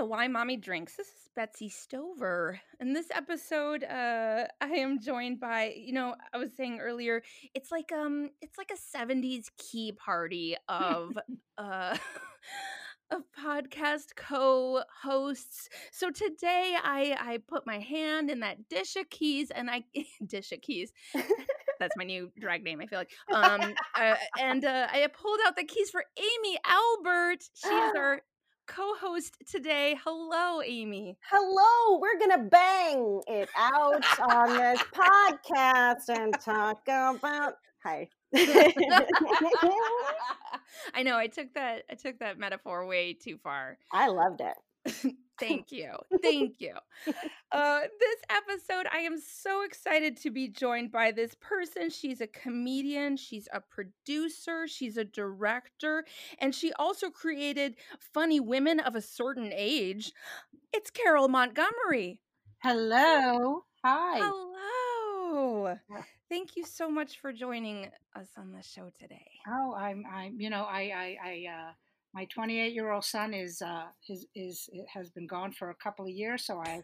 to Why Mommy Drinks. This is Betsy Stover. In this episode, uh I am joined by, you know, I was saying earlier, it's like um it's like a 70s key party of uh of podcast co-hosts. So today I I put my hand in that dish of keys and I dish of keys. That's my new drag name. I feel like, um, uh, and uh, I pulled out the keys for Amy Albert. She's is our co-host today. Hello, Amy. Hello, we're gonna bang it out on this podcast and talk about. Hi. I know I took that I took that metaphor way too far. I loved it. Thank you. Thank you. Uh, this episode, I am so excited to be joined by this person. She's a comedian, she's a producer, she's a director, and she also created Funny Women of a Certain Age. It's Carol Montgomery. Hello. Hi. Hello. Thank you so much for joining us on the show today. Oh, I'm, I'm, you know, I, I, I, uh, my 28 year old son is, uh, is, is, has been gone for a couple of years. So I,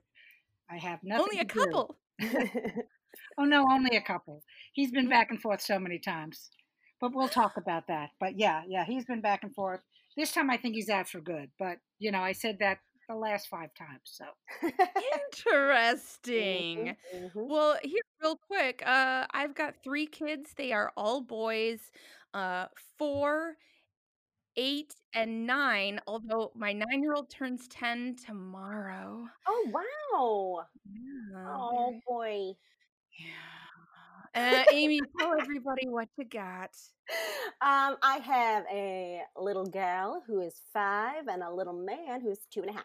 I have nothing. Only a to do. couple. Oh no, only a couple. He's been back and forth so many times, but we'll talk about that. But yeah, yeah, he's been back and forth. This time I think he's out for good. But you know, I said that the last five times. So Interesting. Mhm. Well, here real quick, uh I've got 3 kids. They are all boys. Uh 4, 8, and 9, although my 9-year-old turns 10 tomorrow. Oh wow! Yeah, Oh boy. yeah. Uh, Amy, tell everybody what you got. Um, I have a little gal who is five and a little man who's two and a half.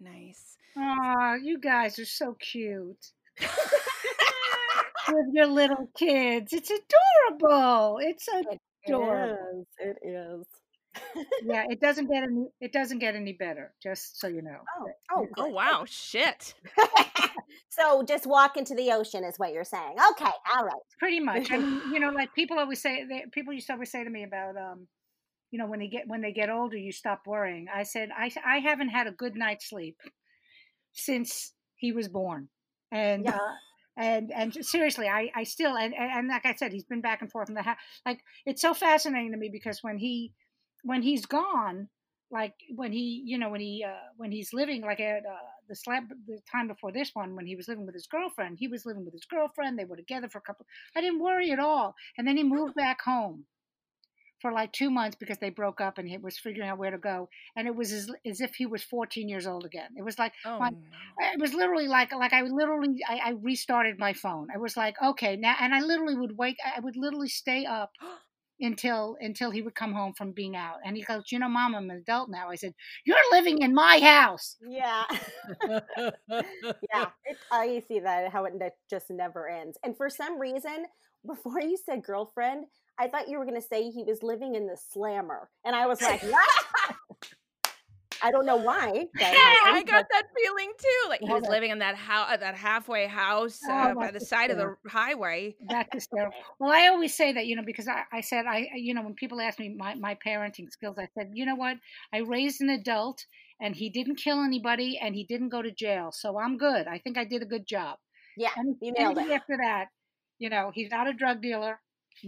Nice. oh, you guys are so cute with your little kids. It's adorable. It's adorable. It is. It is. Yeah, it doesn't get any. It doesn't get any better. Just so you know. Oh, oh, Oh wow, shit. so just walk into the ocean is what you're saying. Okay, all right. pretty much. I mean, you know, like people always say, they, people used to always say to me about, um, you know, when they get when they get older, you stop worrying. I said, I I haven't had a good night's sleep since he was born, and Yeah. uh, and and seriously, I I still and, and like I said, he's been back and forth in the house. Like it's so fascinating to me because when he when he's gone. Like when he, you know, when he uh, when he's living like at uh, the slab the time before this one, when he was living with his girlfriend, he was living with his girlfriend. They were together for a couple. I didn't worry at all. And then he moved back home for like two months because they broke up and he was figuring out where to go. And it was as, as if he was 14 years old again. It was like, Oh my- no. it was literally like, like I literally, I, I restarted my phone. I was like, okay, now, and I literally would wake, I would literally stay up until, until he would come home from being out. And he goes, you know, mom, I'm an adult now. I said, you're living in my house. Yeah. yeah. It, I see that how it just never ends. And for some reason, before you said girlfriend, I thought you were going to say he was living in the slammer. And I was like, what? I don't know why. but I got that feeling too. Like he was living in that house, that halfway house Oh, uh, by the side of the highway. That's hysterical. Well, I always say that, you know, because I, I said, I, you know, when people ask me my, my parenting skills, I said, you know what? I raised an adult and he didn't kill anybody and he didn't go to jail. So I'm good. I think I did a good job. Yeah, Any- you nailed it. After that, you know, he's not a drug dealer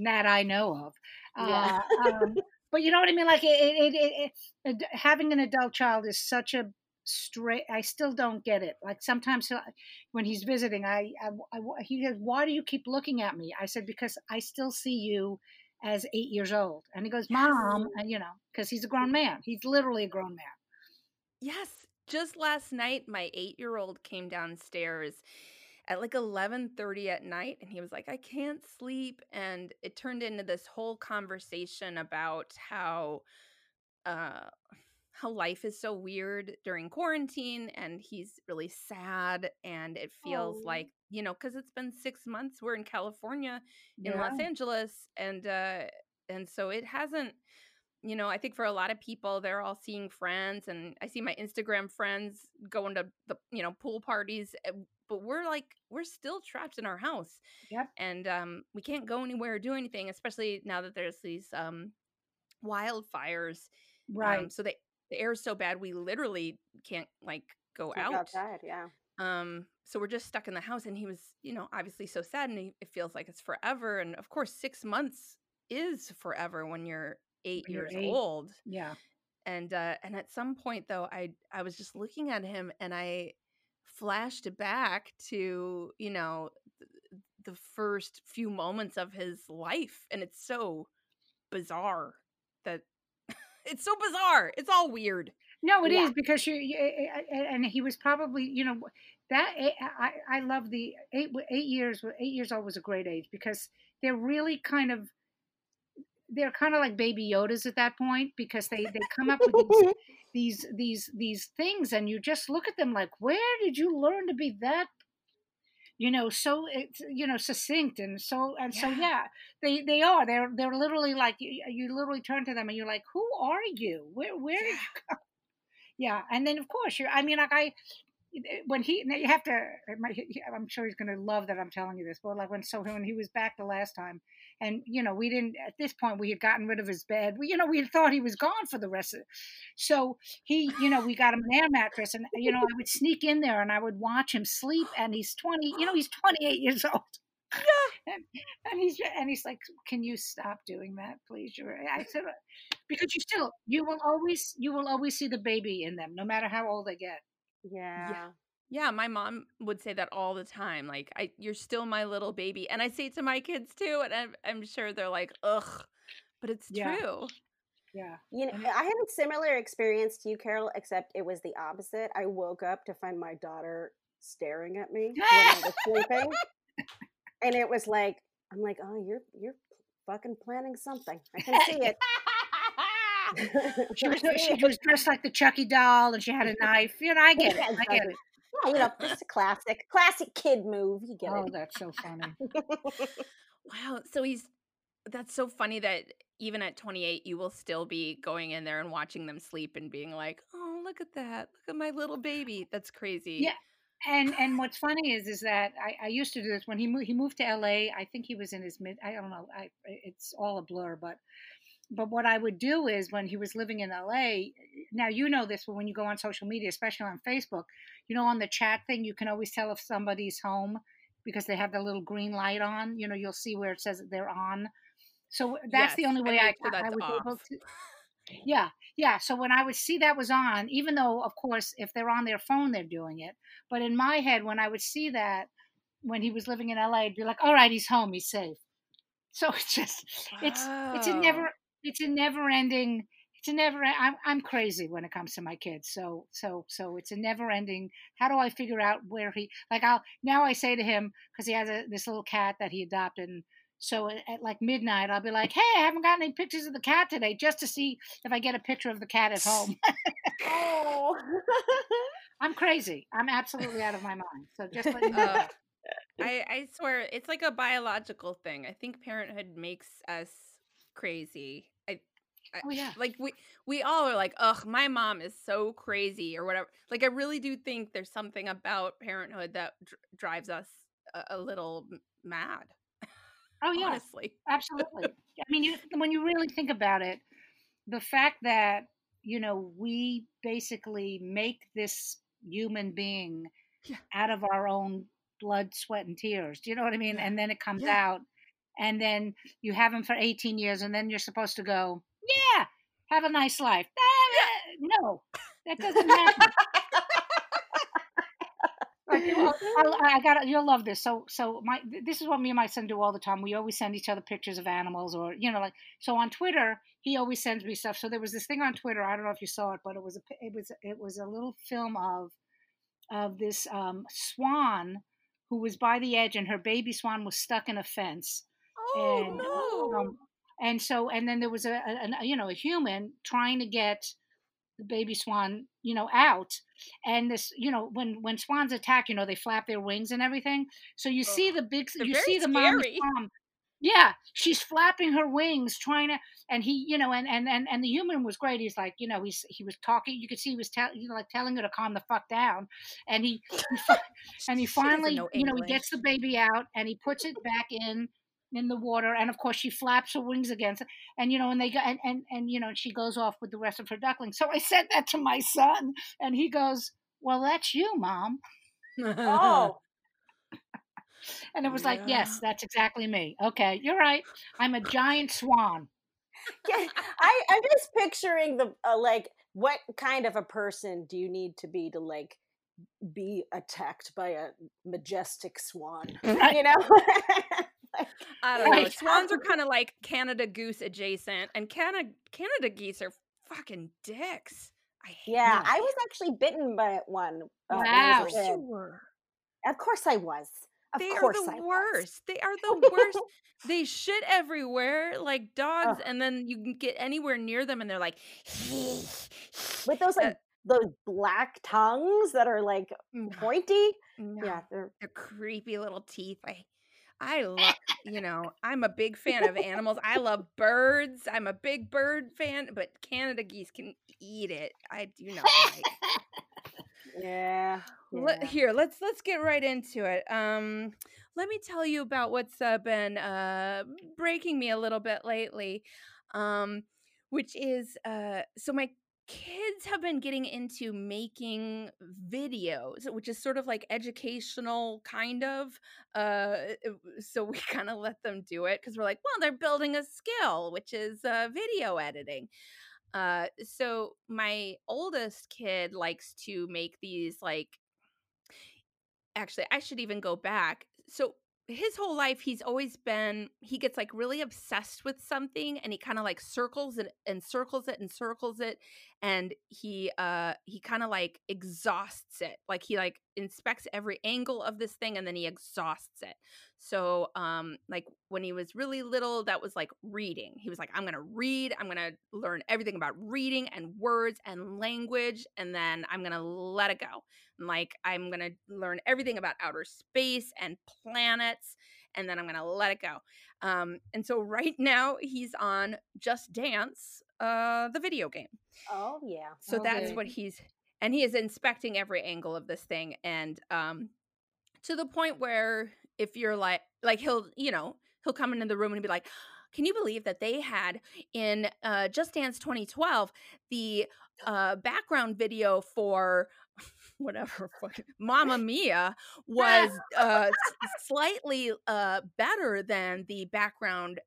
that I know of. Yeah. Uh, um, but you know what I mean? Like it, it, it, it, having an adult child is such a straight. I still don't get it. Like sometimes when he's visiting, I, I, I, he goes, "Why do you keep looking at me?" I said, "Because I still see you as eight years old." And he goes, "Mom," and you know, because he's a grown man. He's literally a grown man. Yes. Just last night, my eight-year-old came downstairs at like 11:30 at night, and he was like, "I can't sleep," and it turned into this whole conversation about how, uh, how life is so weird during quarantine, and he's really sad, and it feels Oh. like you know, because it's been six months. We're in California, in Yeah. Los Angeles, and uh, and so it hasn't you know, I think for a lot of people, they're all seeing friends, and I see my Instagram friends going to the you know pool parties, eh, but we're like we're still trapped in our house, Yep. and um, we can't go anywhere or do anything, especially now that there's these um, wildfires right. Um, so the the air is so bad we literally can't like go Can't out. go outside, yeah. Um, so we're just stuck in the house, and he was, you know, obviously so sad, and he, it feels like it's forever. And of course, six months is forever when you're eight When you're years eight. old. yeah. And uh, and at some point though, I I was just looking at him, and I flashed back to you know th- the first few moments of his life, and it's so bizarre that it's so bizarre. It's all weird. No, it is Yeah. because you, a- a- a- and he was probably, you know, that eh, i i love the eight eight years eight years old was a great age because they're really kind of they're kind of like baby Yodas at that point because they they come up with these these these these things and you just look at them like where did you learn to be that you know so eh, it's you know succinct and so and so Yeah. yeah. They they are they're they're literally like you, you literally turn to them and you're like who are you? Where where did you come? Yeah and then of course you're i mean like i when he you have to it might- he- i'm sure he's going to love that i'm telling you this but like when so when he was back the last time and you know we didn't at this point we had gotten rid of his bed. We you know we had thought he was gone for the rest of it so he you know we got him an air mattress and you know i would sneak in there and i would watch him sleep and he's 20 you know he's 28 years old. And, and he's and he's like can you stop doing that please? You're i said because you still you will always you will always see the baby in them no matter how old they get Yeah. Yeah, Yeah, my mom would say that all the time. Like, I, you're still my little baby, and I say it to my kids too, and I'm, I'm sure they're like, ugh, but it's Yeah. true. yeah You know, I had a similar experience to you, Carol, except it was the opposite. I woke up to find my daughter staring at me when I was sleeping, and it was like, I'm like, oh, you're you're fucking planning something. I can see it. she was, she was dressed like the Chucky doll and she had a knife. You know, I get it. Yeah, I get it. Yeah, you know, just a classic, classic kid move. You get Oh, it. Oh, that's so funny. Wow. So he's, that's so funny that even at 28, you will still be going in there and watching them sleep and being like, oh, look at that. Look at my little baby. That's crazy. Yeah. And and what's funny is is that I, I used to do this when he moved he moved to LA. I think he was in his mid. I don't know. I it's all a blur, but but what I would do is when he was living in LA. Now you know this, but when you go on social media, especially on Facebook, you know on the chat thing, you can always tell if somebody's home because they have the little green light on. You know, you'll see where it says they're on. So that's the only way I, sure I, I was able to. Yeah, yeah. So when I would see that was on, even though, of course, if they're on their phone, they're doing it. But in my head, when I would see that when he was living in LA, I'd be like, "All right, he's home, he's safe." So it's just, it's it's a never, it's a never ending. It's a never. I'm I'm crazy when it comes to my kids. So so so it's a never ending. How do I figure out where he? Like I'll now I say to him because he has a, this little cat that he adopted. And so at, at like midnight, I'll be like, "Hey, I haven't gotten any pictures of the cat today, just to see if I get a picture of the cat at home." oh. I'm crazy. I'm absolutely out of my mind. So just let you know. Ugh. I, I swear it's like a biological thing. I think parenthood makes us crazy. I, Oh yeah. like we we all are like, ugh, my mom is so crazy or whatever. Like I really do think there's something about parenthood that dr- drives us a, a little mad. Oh yeah. Honestly, Absolutely. I mean, you, when you really think about it, the fact that you know we basically make this human being Yeah. out of our own blood, sweat, and tears. Do you know what I mean? And then it comes Yeah. out, and then you have him for 18 years, and then you're supposed to go, yeah, have a nice life. No, that doesn't happen. Know, I'll- I got you'll love this. So so my this is what me and my son do all the time. We always send each other pictures of animals or you know like so on Twitter he always sends me stuff. So there was this thing on Twitter. I don't know if you saw it, but it was a it was it was a little film of of this um, swan who was by the edge and her baby swan was stuck in a fence oh and no, um, and so and then there was a, a, you know a human trying to get the baby swan you know out. And this you know when when swans attack you know they flap their wings and everything. So you see the big you see the mom swan yeah she's flapping her wings trying to and he you know and and and, and the human was great. He's like you know he's he was talking you could see he was telling you know, like telling her to calm the fuck down. And he, he and he finally know you know he gets the baby out and he puts it back in in the water, and of course she flaps her wings against it, and you know, and they go, and and and you know, she goes off with the rest of her ducklings. So I said that to my son, and he goes, "Well, that's you, mom." Oh, And it was like, yes, that's exactly me. Okay, you're right. I'm a giant swan. Yeah, I, I'm just picturing the uh, like, what kind of a person do you need to be to like be attacked by a majestic swan? You know, Like, I don't know. Right. Swans are kind of like Canada goose adjacent, and Canada Canada geese are fucking dicks. I hate yeah, them. I was actually bitten by one. Uh, I Wow. was Of a course kid. you were. Of course, I was. Of They are I the was. worst. They are the worst. they shit everywhere like dogs, and then you can get anywhere near them, and they're like, With those like Uh, those black tongues that are like pointy. no, Yeah, they're their creepy little teeth. I, I love. You know, I'm a big fan of animals. I love birds. I'm a big bird fan, but Canada geese can eat it. I do not like. yeah. Let, here, let's let's get right into it. Um, let me tell you about what's uh, been uh, breaking me a little bit lately, um, which is uh, so my kids have been getting into making videos, which is sort of like educational, kind of. Uh, so we kind of let them do it because we're like, well, they're building a skill, which is uh, video editing. Uh, so my oldest kid likes to make these like actually i should even go back so his whole life he's always been he gets like really obsessed with something and he kind of like circles it and circles it and circles it and he uh he kind of like exhausts it like he like inspects every angle of this thing and then he exhausts it. So um like when he was really little that was like reading. He was like i'm gonna read i'm gonna learn everything about reading and words and language and then i'm gonna let it go. And, like i'm gonna learn everything about outer space and planets and then i'm gonna let it go. Um and so right now he's on just dance uh the video game Oh yeah. so that's Okay. what he's and he is inspecting every angle of this thing and um to the point where if you're like like he'll you know he'll come into the room and be like can you believe that they had in uh just dance 2012 the uh background video for whatever Mamma Mia was uh slightly uh better than the background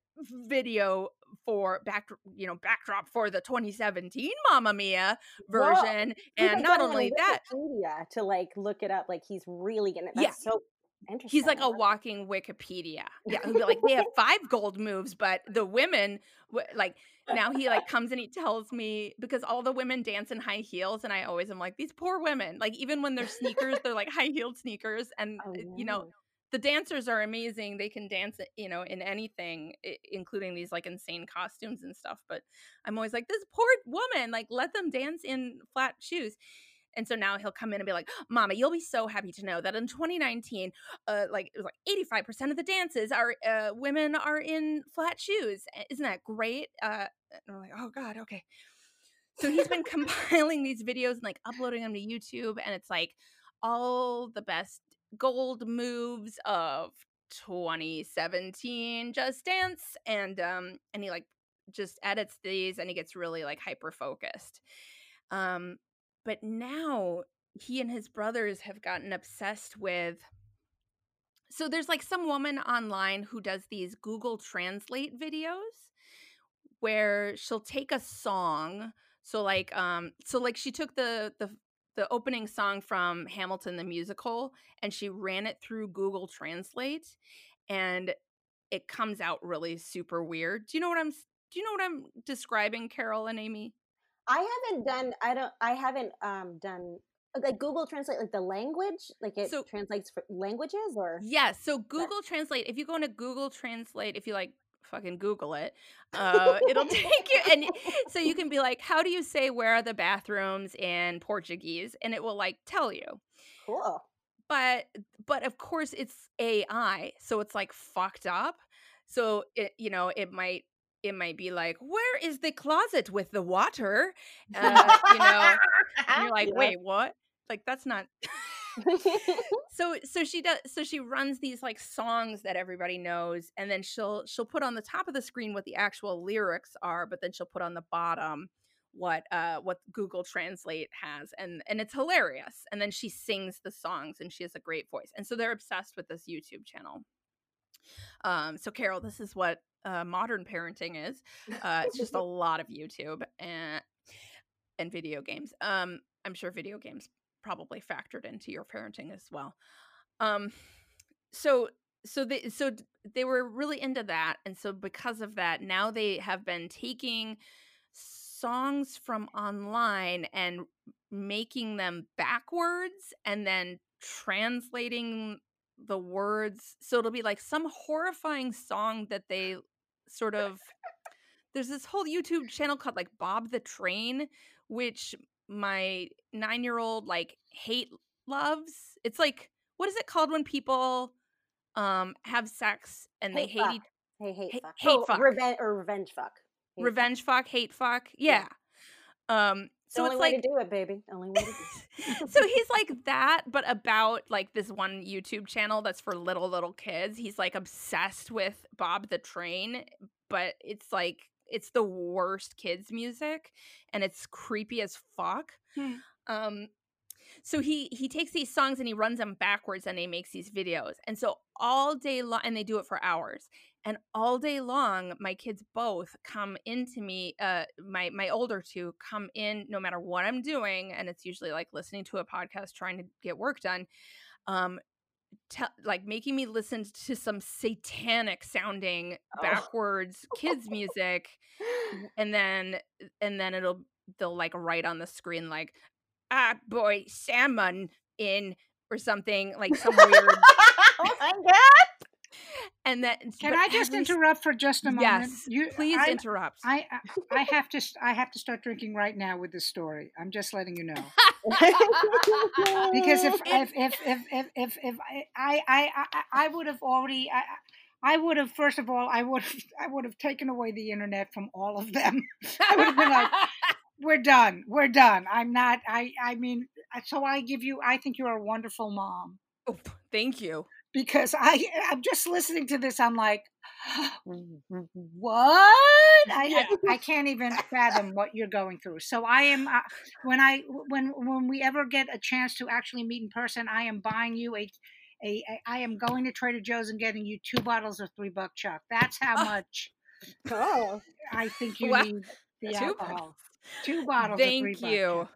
video for back you know backdrop for the 2017 Mamma Mia version and not only that Wikipedia to like look it up. Like he's really gonna. Yeah. So interesting. He's like a walking Wikipedia. Yeah, like, they have five gold moves, but the women, like, now he like comes and he tells me because all the women dance in high heels, and I always am like, these poor women. Like, even when they're sneakers, they're like high heeled sneakers, and Oh, uh, you know, no. The dancers are amazing. They can dance, uh, you know, in anything, including these like insane costumes and stuff. But I'm always like, this poor woman, like, let them dance in flat shoes. And so now he'll come in and be like, Mama, you'll be so happy to know that in 2019, uh, like it was like 85% of the dances are uh, women are in flat shoes. Uh, Isn't that great? Uh, and I'm like, oh God, okay. So he's been compiling these videos and like uploading them to YouTube, and it's like all the best gold moves of 2017 Just Dance, and um, and he like just edits these, and he gets really like hyper focused. Um, but now he and his brothers have gotten obsessed with so there's like some woman online who does these Google Translate videos where she'll take a song so like um so like she took the the the opening song from Hamilton the musical and she ran it through Google Translate and it comes out really super weird. Do you know what I'm do you know what I'm describing Carol and Amy? I haven't done. I don't. I haven't um done like Google Translate like the language. Like it So- translates for languages or. Yes. So Google Translate, if you go into Google Translate, if you like fucking Google it, uh, it'll take you and so you can be like, how do you say where are the bathrooms in Portuguese? And it will like tell you. Cool. But but of course it's AI, so it's like fucked up. So it you know, it might it might be like, where is the closet with the water? Uh, you know, and you're like, wait, what? Like that's not so so she does so she runs these like songs that everybody knows and then she'll she'll put on the top of the screen what the actual lyrics are but then she'll put on the bottom what uh what Google Translate has and and it's hilarious and then she sings the songs and she has a great voice and so they're obsessed with this YouTube channel. Um so Carol this is what uh, modern parenting is uh it's just a lot of YouTube and and video games. Um I'm sure video games probably factored into your parenting as well. Um, so so they so they were really into that, and so because of that, now they have been taking songs from online and making them backwards, and then translating the words. So it'll be like some horrifying song that they sort of. There's this whole YouTube channel called like Bob the Train, which my nine year old like hate loves. It's like what is it called when people um have sex and hate they hate fuck. each Hey, hate, hate, fuck. hate oh, fuck Revenge or revenge fuck. Hate revenge fuck hate fuck yeah, um The so only it's way like to do it, baby. Only way to do it. so he's like that but about like this one youtube channel that's for little little kids he's like obsessed with bob the train but it's like it's the worst kids music and it's creepy as fuck Hmm. um so he he takes these songs and he runs them backwards and he makes these videos and so all day long and they do it for hours and all day long my kids both come into me uh my my older two come in no matter what i'm doing and it's usually like listening to a podcast trying to get work done um te- like making me listen to some satanic sounding Oh. backwards kids music and then and then it'll they'll like write on the screen like ah boy salmon in or something like some weird oh my god! And then Can I just every interrupt for just a moment? yes You- please I, interrupt I, I I have to I have to start drinking right now with this story. I'm just letting you know because if if if if if, if, if I, I I I would have already I, I would have first of all I would have I would have taken away the internet from all of them. I would have been like, we're done, we're done. I'm not. I I mean, uh, so I give you. I think you're a wonderful mom Oh, thank you because I I'm just listening to this. I'm like, what? I, Yeah. I I can't even fathom what you're going through. So I am uh, when I when when we ever get a chance to actually meet in person, I am buying you a. A, a, I am going to Trader Joe's and getting you two bottles of three buck chuck. That's how Oh. much oh, I think you Wow. need the Two alcohol. bottles. Two bottles. of three thank you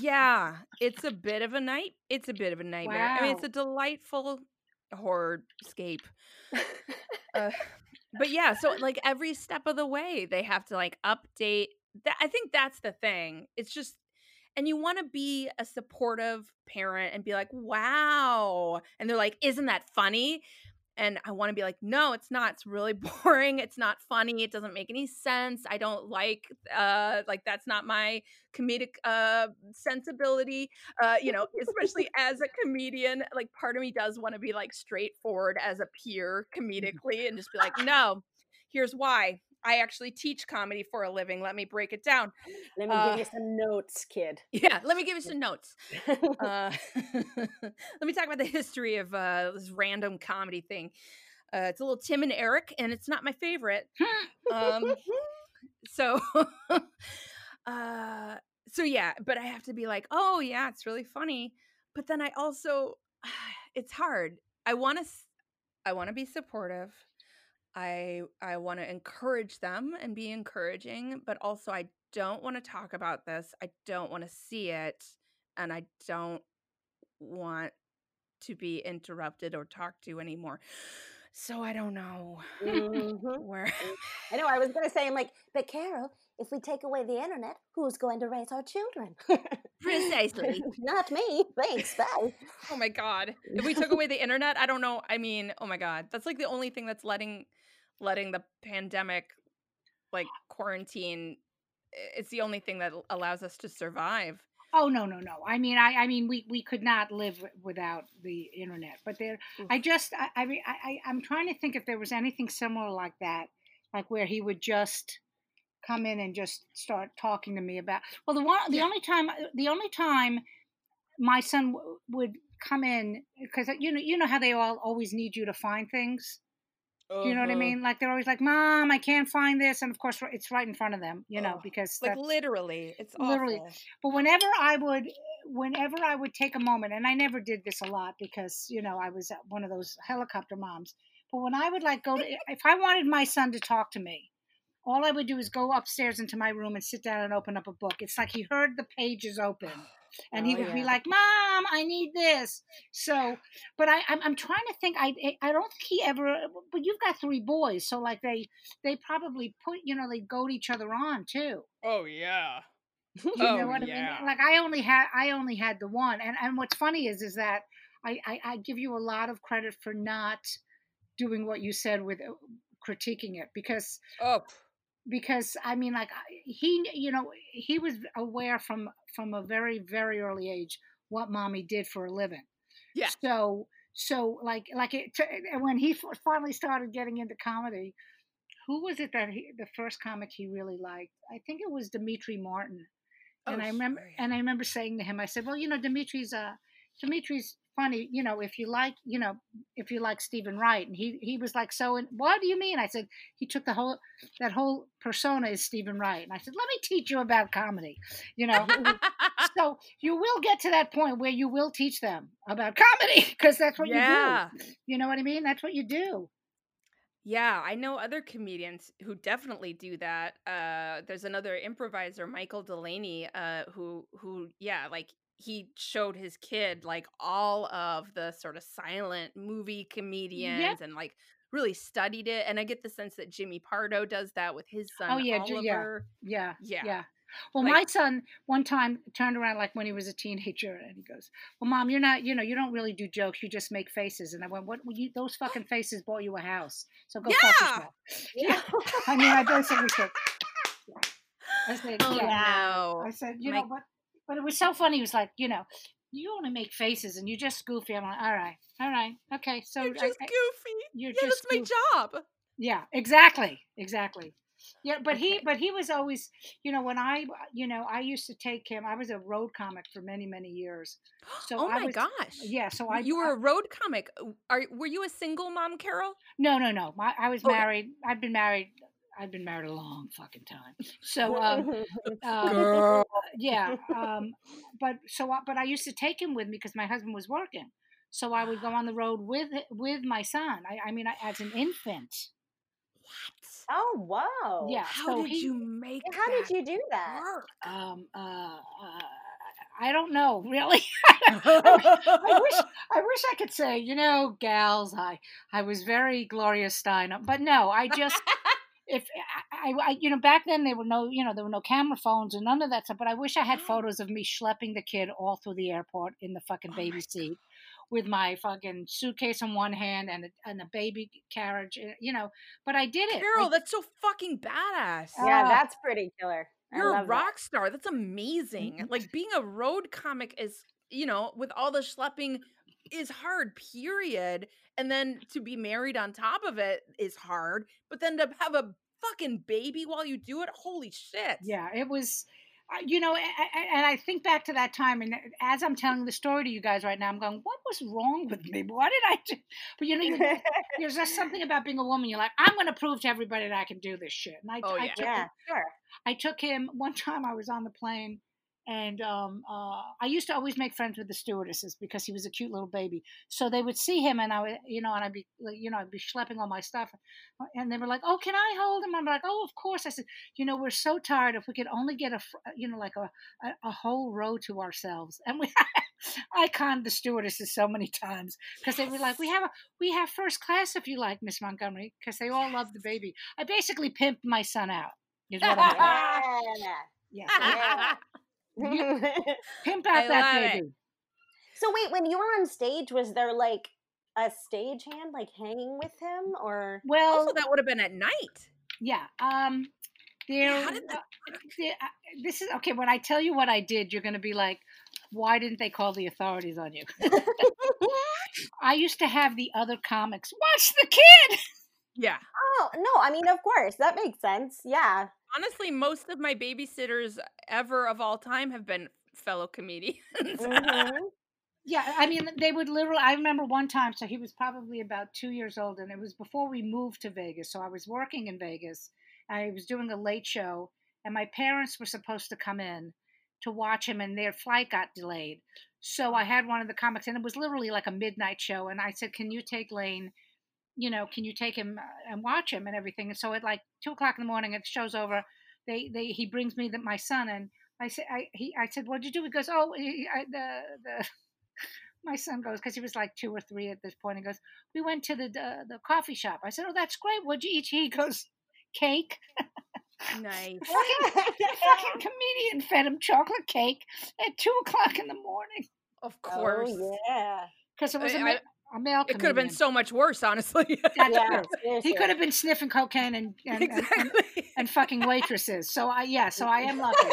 yeah it's a bit of a night it's a bit of a nightmare i mean it's a delightful horror scape. Uh, but yeah so like every step of the way they have to like update that i think that's the thing. It's just and you want to be a supportive parent and be like wow and they're like isn't that funny and i want to be like no it's not it's really boring it's not funny it doesn't make any sense i don't like uh like that's not my comedic uh sensibility uh you know especially as a comedian like part of me does want to be like straightforward as a peer comedically and just be like no here's why i actually teach comedy for a living let me break it down let me Uh, give you some notes, kid. yeah let me give you some notes uh, let me talk about the history of uh, this random comedy thing. Uh, it's a little Tim and Eric, and it's not my favorite. Um, so, uh, so yeah, but I have to be like, oh yeah, it's really funny. But then I also, it's hard. I want to, I want to be supportive. I I want to encourage them and be encouraging, but also I don't want to talk about this. I don't want to see it, and I don't want to be interrupted or talked to anymore. So I don't know Mhm. where. I know. I was going to say, I'm like, but Carol, if we take away the internet, who's going to raise our children? Precisely. Not me. Thanks. Bye. Oh my god. If we took away the internet, I don't know. I mean, oh my god. That's like the only thing that's letting letting the pandemic like quarantine it's the only thing that allows us to survive. Oh no no no! I mean I I mean we we could not live without the internet. But there, mm. I just I I, mean, I I- I'm trying to think if there was anything similar like that, like where he would just come in and just start talking to me about. Well, the one the Yeah. only time the only time my son w- would come in because you know you know how they all always need you to find things. Do you know what I Uh-huh. mean? Like they're always like, "Mom, I can't find this," and of course it's right in front of them, you know, Ugh. because Like literally, it's Literally. awful. but whenever I would, whenever I would take a moment, and I never did this a lot because you know I was uh, one of those helicopter moms. But when I would like go to, if I wanted my son to talk to me, all I would do is go upstairs into my room and sit down and open up a book. It's like he heard the pages open, and he Oh, would be like, "Mom, I need this." So, but I, I'm, I'm trying to think. I, I don't think he ever. But you've got three boys, so like they, they probably put, you know, they goad each other on too. Oh yeah. You Oh, know what I yeah. mean? Like I only had I only had the one, and and what's funny is is that I I, I give you a lot of credit for not doing what you said with uh, critiquing it because Oh. Because I mean like he you know he was aware from from a very very early age what mommy did for a living. Yeah. So so like like it and when he finally started getting into comedy, who was it that he, the first comic he really liked? I think it was Demetri Martin. And Oh, I remember sure, yeah. and I remember saying to him, I said, Well, you know, Demetri's uh Demetri's funny, you know, if you like, you know, if you like Steven Wright. And he he was like, So and what do you mean? I said, he took the whole that whole persona is Steven Wright. And I said, Let me teach you about comedy. You know. so you will get to that point where you will teach them about comedy because that's what yeah. you do. You know what I mean? That's what you do. Yeah, I know other comedians who definitely do that. Uh, there's another improviser, Michael Delaney, uh, who who yeah, like he showed his kid like all of the sort of silent movie comedians and like really studied it. And I get the sense that Jimmy Pardo does that with his oh, son Oh, yeah, Ju- yeah. Yeah. Yeah. Yeah. Well, Like- my son one time turned around like when he was a teenager and he goes, "Well, mom, you're not, you know, you don't really do jokes. You just make faces." And I went, "What? You, those fucking faces bought you a house. So go fuck yourself." Yeah. I mean, I basically said, I said, Oh yeah. no. I said, you My- know, but but it was so funny. He was like, you know, you only make faces and you're just goofy. I'm like, all right, all right, okay. So You're uh, just I- goofy. you're Yeah, just that's my job. Yeah, exactly, exactly. Yeah, but he, but he was always, you know, when I, you know, I used to take him. I was a road comic for many, many years. So oh I my was- gosh. Yeah, so I, you were a road comic. Are were you a single mom, Carol? no, no, no. My, I was Okay. married. I've been married. I've been married a long fucking time. So, um, uh, Girl. yeah um but so I, but i used to take him with me because my husband was working so i would go on the road with with my son i, I mean I, as an infant What? oh wow. yeah How so did he, you make How did you do that? work? um uh, uh i don't know really I wish I wish I could say, you know, gals, I I was very Gloria Steinem, but no, I just if I, I, I you know back then there were no you know there were no camera phones and none of that stuff. But I wish I had photos of me schlepping the kid all through the airport in the fucking Oh my baby seat with my fucking suitcase in one hand and a, and a baby carriage, eh, you know. But I did it. I Carol, did- that's so fucking badass. Yeah, Ah. that's pretty killer. I You're a love that. rock star. That's amazing. Like being a road comic is, you know, with all the schlepping is hard, period. And then to be married on top of it is hard. But then to have a fucking baby while you do it, holy shit. Yeah, it was, uh, you know, and I think back to that time, and as I'm telling the story to you guys right now, I'm going, what was wrong with me? What did I do? But you know, there's just something about being a woman. You're like, I'm going to prove to everybody that I can do this shit. And I, Oh, I yeah. took yeah, sure. I took him one time. I was on the plane, and um, uh, I used to always make friends with the stewardesses because he was a cute little baby. So they would see him, and I would, you know, and I'd be, like, you know, I'd be schlepping all my stuff, and they were like, "Oh, can I hold him?" I'm like, "Oh, of course." I said, "You know, we're so tired. If we could only get a, you know, like a a, a whole row to ourselves." And we, I conned the stewardesses so many times because they were like, "We have a, we have first class if you like, Miss Montgomery," because they all love the baby. I basically pimped my son out. Is what I'm doing. Yeah. Yeah. Pimp I out that love it. baby. so wait, when you were on stage, was there like a stage hand like hanging with him, or Well, Also, that would have been at night. yeah. Um, there. how did that uh, uh, this is okay. When I tell you what I did, you're going to be like, "Why didn't they call the authorities on you?" I used to have the other comics watch the kid. Yeah. oh no, I mean of course that makes sense. Yeah, Honestly, most of my babysitters ever of all time have been fellow comedians. Mhm. Yeah, I mean, they would literally. I remember one time, so he was probably about two years old, and it was before we moved to Vegas. So I was working in Vegas. I was doing a late show, and my parents were supposed to come in to watch him, and their flight got delayed. So I had one of the comics, and it was literally like a midnight show. And I said, "Can you take Lane? You know, can you take him uh, and watch him and everything?" And so at like two o'clock in the morning, the show's over. They, they, he brings me the, my son, and I said, I, he, I said, what'd you do? He goes, oh, he, I, the, the my son goes because he was like two or three at this point. He goes, "We went to the the, the coffee shop." I said, "Oh, that's great. What'd you eat?" He goes, "Cake." Nice. fucking, fucking comedian fed him chocolate cake at two o'clock in the morning Of course. Oh, yeah. because it was a, I- ma- I- a male. It could have been so much worse, honestly. That's Yeah, true. seriously. He could have been sniffing cocaine and and, and, and and fucking waitresses. So I yeah, so I am lucky.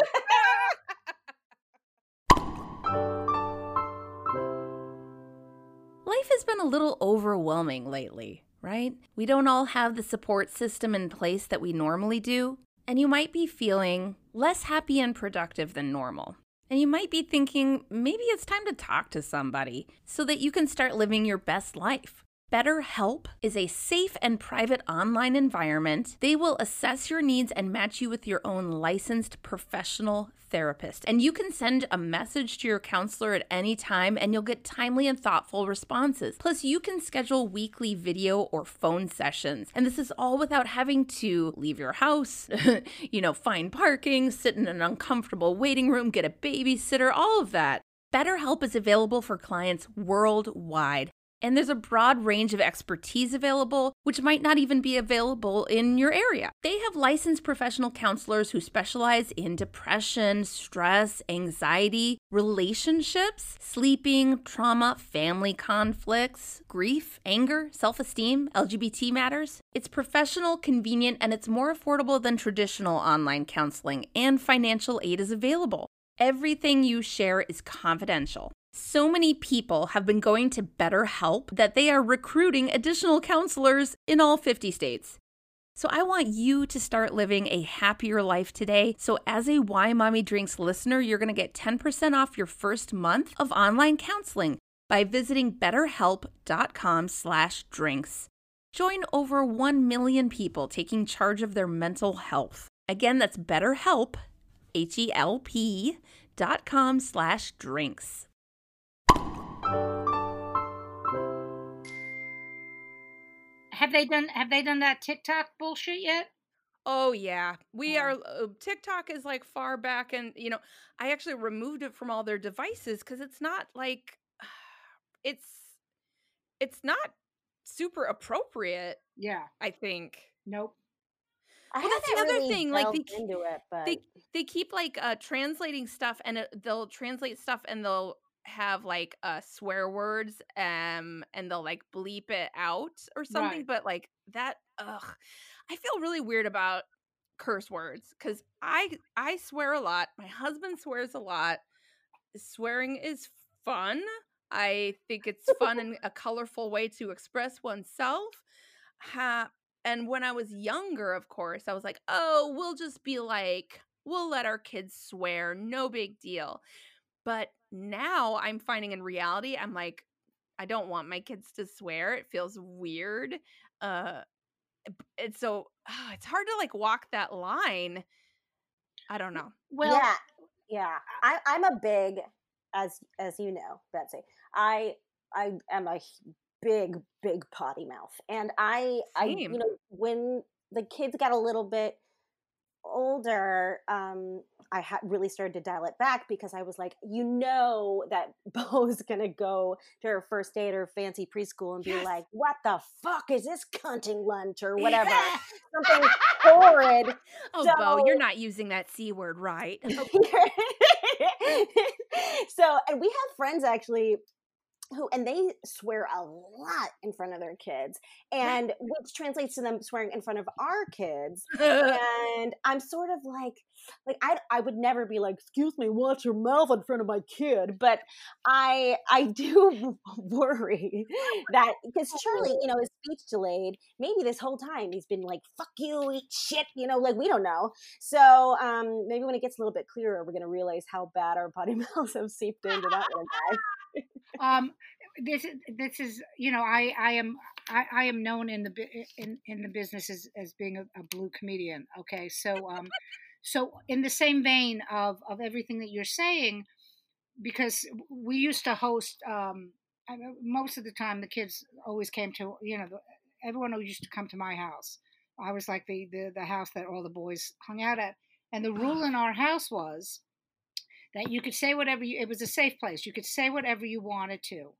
Life has been a little overwhelming lately, right? We don't all have the support system in place that we normally do, and you might be feeling less happy and productive than normal. And you might be thinking maybe it's time to talk to somebody so that you can start living your best life. BetterHelp is a safe and private online environment. They will assess your needs and match you with your own licensed professional therapist. And you can send a message to your counselor at any time and you'll get timely and thoughtful responses. Plus, you can schedule weekly video or phone sessions. And this is all without having to leave your house, you know, find parking, sit in an uncomfortable waiting room, get a babysitter, all of that. BetterHelp is available for clients worldwide. And there's a broad range of expertise available, which might not even be available in your area. They have licensed professional counselors who specialize in depression, stress, anxiety, relationships, sleeping, trauma, family conflicts, grief, anger, self esteem, LGBT matters. It's professional, convenient, and it's more affordable than traditional online counseling, and financial aid is available. Everything you share is confidential. So many people have been going to BetterHelp that they are recruiting additional counselors in all 50 states. So I want you to start living a happier life today. So as a Why Mommy Drinks listener, you're going to get 10% off your first month of online counseling by visiting betterhelp.com/drinks. Join over 1 million people taking charge of their mental health. Again, that's BetterHelp, H E L P dot com slash drinks. Have they done Have they done that TikTok bullshit yet? Oh yeah, we are. Uh, TikTok is like far back, and you know, I actually removed it from all their devices because it's not like it's it's not super appropriate. Yeah. I think Nope. I Well, that's the other really thing, like, they into it, but they they keep like uh translating stuff, and it, they'll translate stuff, and they'll have like uh swear words, um, and they'll like bleep it out or something. Right. But like that, ugh, I feel really weird about curse words because I I swear a lot. My husband swears a lot. Swearing is fun. I think it's fun and a colorful way to express oneself. Ha- and when I was younger, of course, I was like, oh, we'll just be like, we'll let our kids swear, no big deal. But now I'm finding in reality, I'm like, I don't want my kids to swear. It feels weird. Uh, b- and so ah, it's hard to like walk that line. I don't know. Well, yeah, yeah. I, I'm a big, as as you know, Betsy. I I am a big big potty mouth, and I I you know when the kids got a little bit older, um, I ha- really started to dial it back because I was like, you know, that Bo's gonna go to her first date or fancy preschool and be Yes. like, "What the fuck is this cunting lunch or whatever?" Something horrid. Oh, Bo, you're not using that C word right. so, and we have friends actually who, and they swear a lot in front of their kids, and which translates to them swearing in front of our kids. And I'm sort of like, like I, I would never be like, excuse me, watch your mouth in front of my kid. But I, I do worry that because Charlie, you know, is speech delayed. Maybe this whole time he's been like, fuck you, eat shit. You know, like we don't know. So um, maybe when it gets a little bit clearer, we're gonna realize how bad our potty mouths have seeped into that little guy. Um, this this is you know I I am I, I am known in the in in the business as, as being a, a blue comedian. Okay, so um, so in the same vein of of everything that you're saying, because we used to host um, most of the time the kids always came to you know everyone who used to come to my house. I was like the the the house that all the boys hung out at, and the rule in our house was that you could say whatever you, it was a safe place. You could say whatever you wanted to.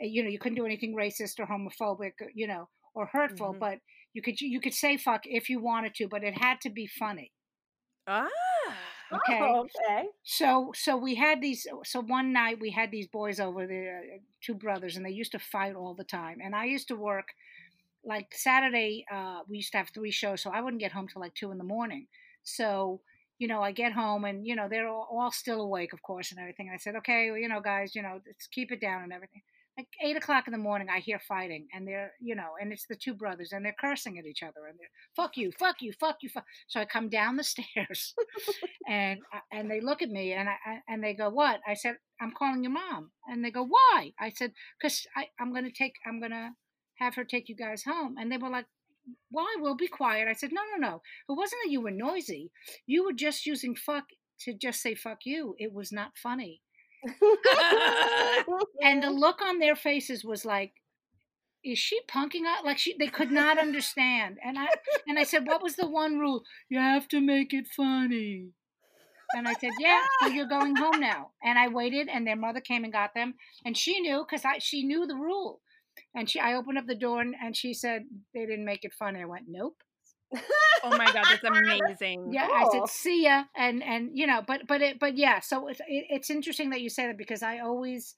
Eh, you know, you couldn't do anything racist or homophobic, you know, or hurtful, mm-hmm. but you could you could say fuck if you wanted to, but it had to be funny. Ah. Okay. Oh, okay. So so we had these so one night we had these boys over the uh, two brothers and they used to fight all the time. And I used to work like Saturday uh, we used to have three shows so I wouldn't get home till like 2 in the morning. So you know, I get home and, you know, they're all, still awake, of course, and everything. And I said, okay, well, you know, guys, you know, let's keep it down and everything. Like eight o'clock in the morning, I hear fighting, and they're, you know, and it's the two brothers, and they're cursing at each other, and they're, fuck you, fuck you, fuck you, fuck. So I come down the stairs, and and they look at me, and I and they go, what? I said, I'm calling your mom, and they go, why? I said, because I'm gonna take, I'm gonna have her take you guys home, and they were like, why? We'll be quiet. I said, no, no, no. It wasn't that you were noisy. You were just using fuck to just say fuck you. It was not funny. and the look on their faces was like, is she punking out? Like she, they could not understand. And I, and I said, what was the one rule? You have to make it funny. And I said, yeah, so you're going home now. And I waited, and their mother came and got them, and she knew because I she knew the rule. And she, I opened up the door and, and she said they didn't make it fun. I went, nope. oh my god, that's amazing. Yeah, cool. I said see ya, and and you know, but but it but yeah. So it's it, it's interesting that you say that because I always,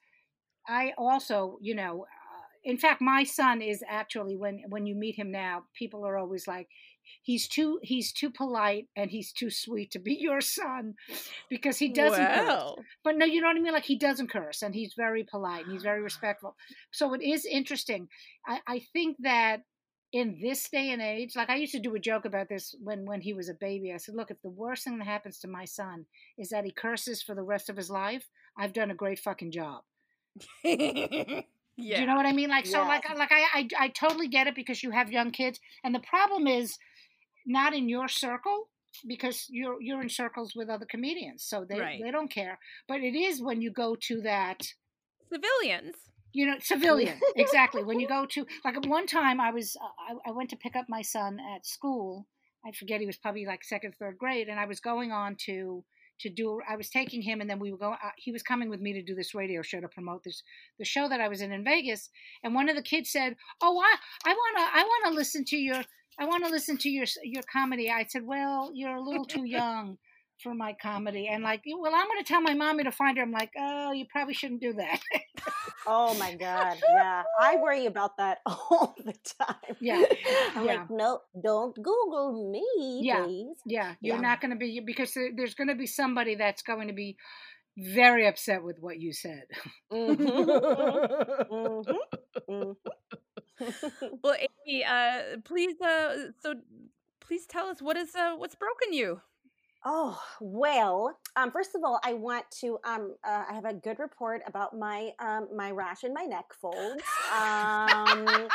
I also you know, uh, in fact, my son is actually when when you meet him now, people are always like, he's too he's too polite and he's too sweet to be your son because he doesn't well. curse. But no, you know what I mean? Like he doesn't curse and he's very polite and he's very respectful. So it is interesting. I, I think that in this day and age, like I used to do a joke about this when when he was a baby. I said, look, if the worst thing that happens to my son is that he curses for the rest of his life, I've done a great fucking job. Yeah. Do you know what I mean? Like, so, like, like I, I, I totally get it because you have young kids, and the problem is, not in your circle because you're you're in circles with other comedians, so they right. they don't care. But it is when you go to that civilians. You know, civilian exactly. When you go to like one time, I was uh, I, I went to pick up my son at school. I forget he was probably like second, third grade, and I was going on to to do i was taking him and then we were going uh, he was coming with me to do this radio show to promote this the show that i was in in vegas and one of the kids said oh i i want to i want to listen to your I want to listen to your your comedy. I said, well, you're a little too young for my comedy. And like, well, I'm going to tell my mommy to find her. I'm like, oh, you probably shouldn't do that. oh my God. Yeah. I worry about that all the time. Yeah. I'm yeah. like, no, don't Google me, yeah. please. Yeah. You're yeah. not going to be, because there's going to be somebody that's going to be very upset with what you said. Mm-hmm. mm-hmm. Mm-hmm. well, Amy, uh, please, uh, so please tell us what is uh, what's broken you. Oh well, um, first of all, I want to. Um, uh, I have a good report about my um, my rash in my neck folds. Um,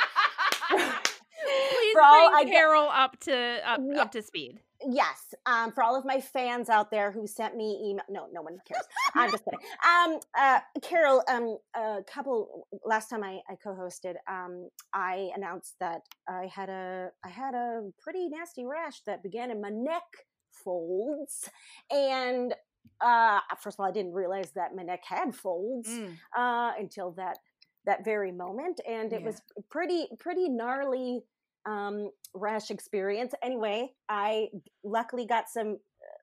Please bring Carol up to up, yeah. up to speed yes um, for all of my fans out there who sent me email no no one cares i'm just kidding um, uh, carol um, a couple last time i, I co-hosted um, i announced that i had a i had a pretty nasty rash that began in my neck folds and uh, first of all i didn't realize that my neck had folds mm. uh, until that that very moment and it yeah. was pretty pretty gnarly um, rash experience. Anyway, I luckily got some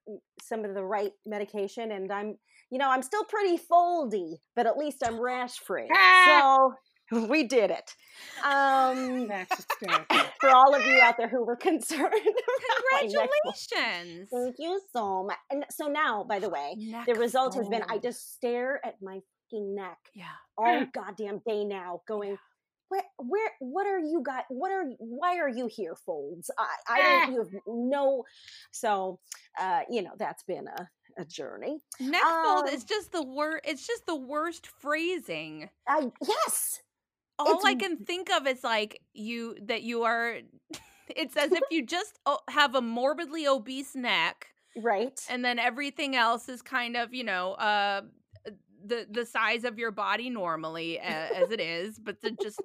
uh, some of the right medication, and I'm you know I'm still pretty foldy, but at least I'm rash free. so we did it. Um, for all of you out there who were concerned. Congratulations! Thank you so much. And so now, by the way, neck the result fold. has been I just stare at my fucking neck yeah. all goddamn day now, going where, where what are you got what are why are you here folds i i Ah. don't you have no so uh you know that's been a a journey Neck fold Um, is just the worst. It's just the worst phrasing. yes All I can think of is like you that you are. It's as if you just have a morbidly obese neck, right and then everything else is kind of you know uh the the size of your body normally a- as it is, but the just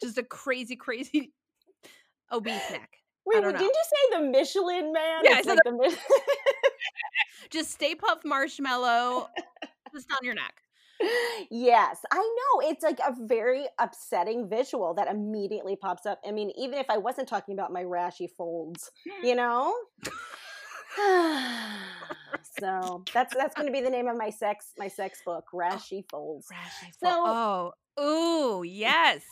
just a crazy crazy obese neck. wait, don't know. didn't you say the michelin man Yeah, I said like the Mich- Just Stay Puft Marshmallow just on your neck. Yes i know it's like a very upsetting visual that immediately pops up i mean even if i wasn't talking about my rashy folds hmm. you know so that's that's going to be the name of my sex my sex book oh, rashy folds Rashy So- fo- oh, ooh, yes.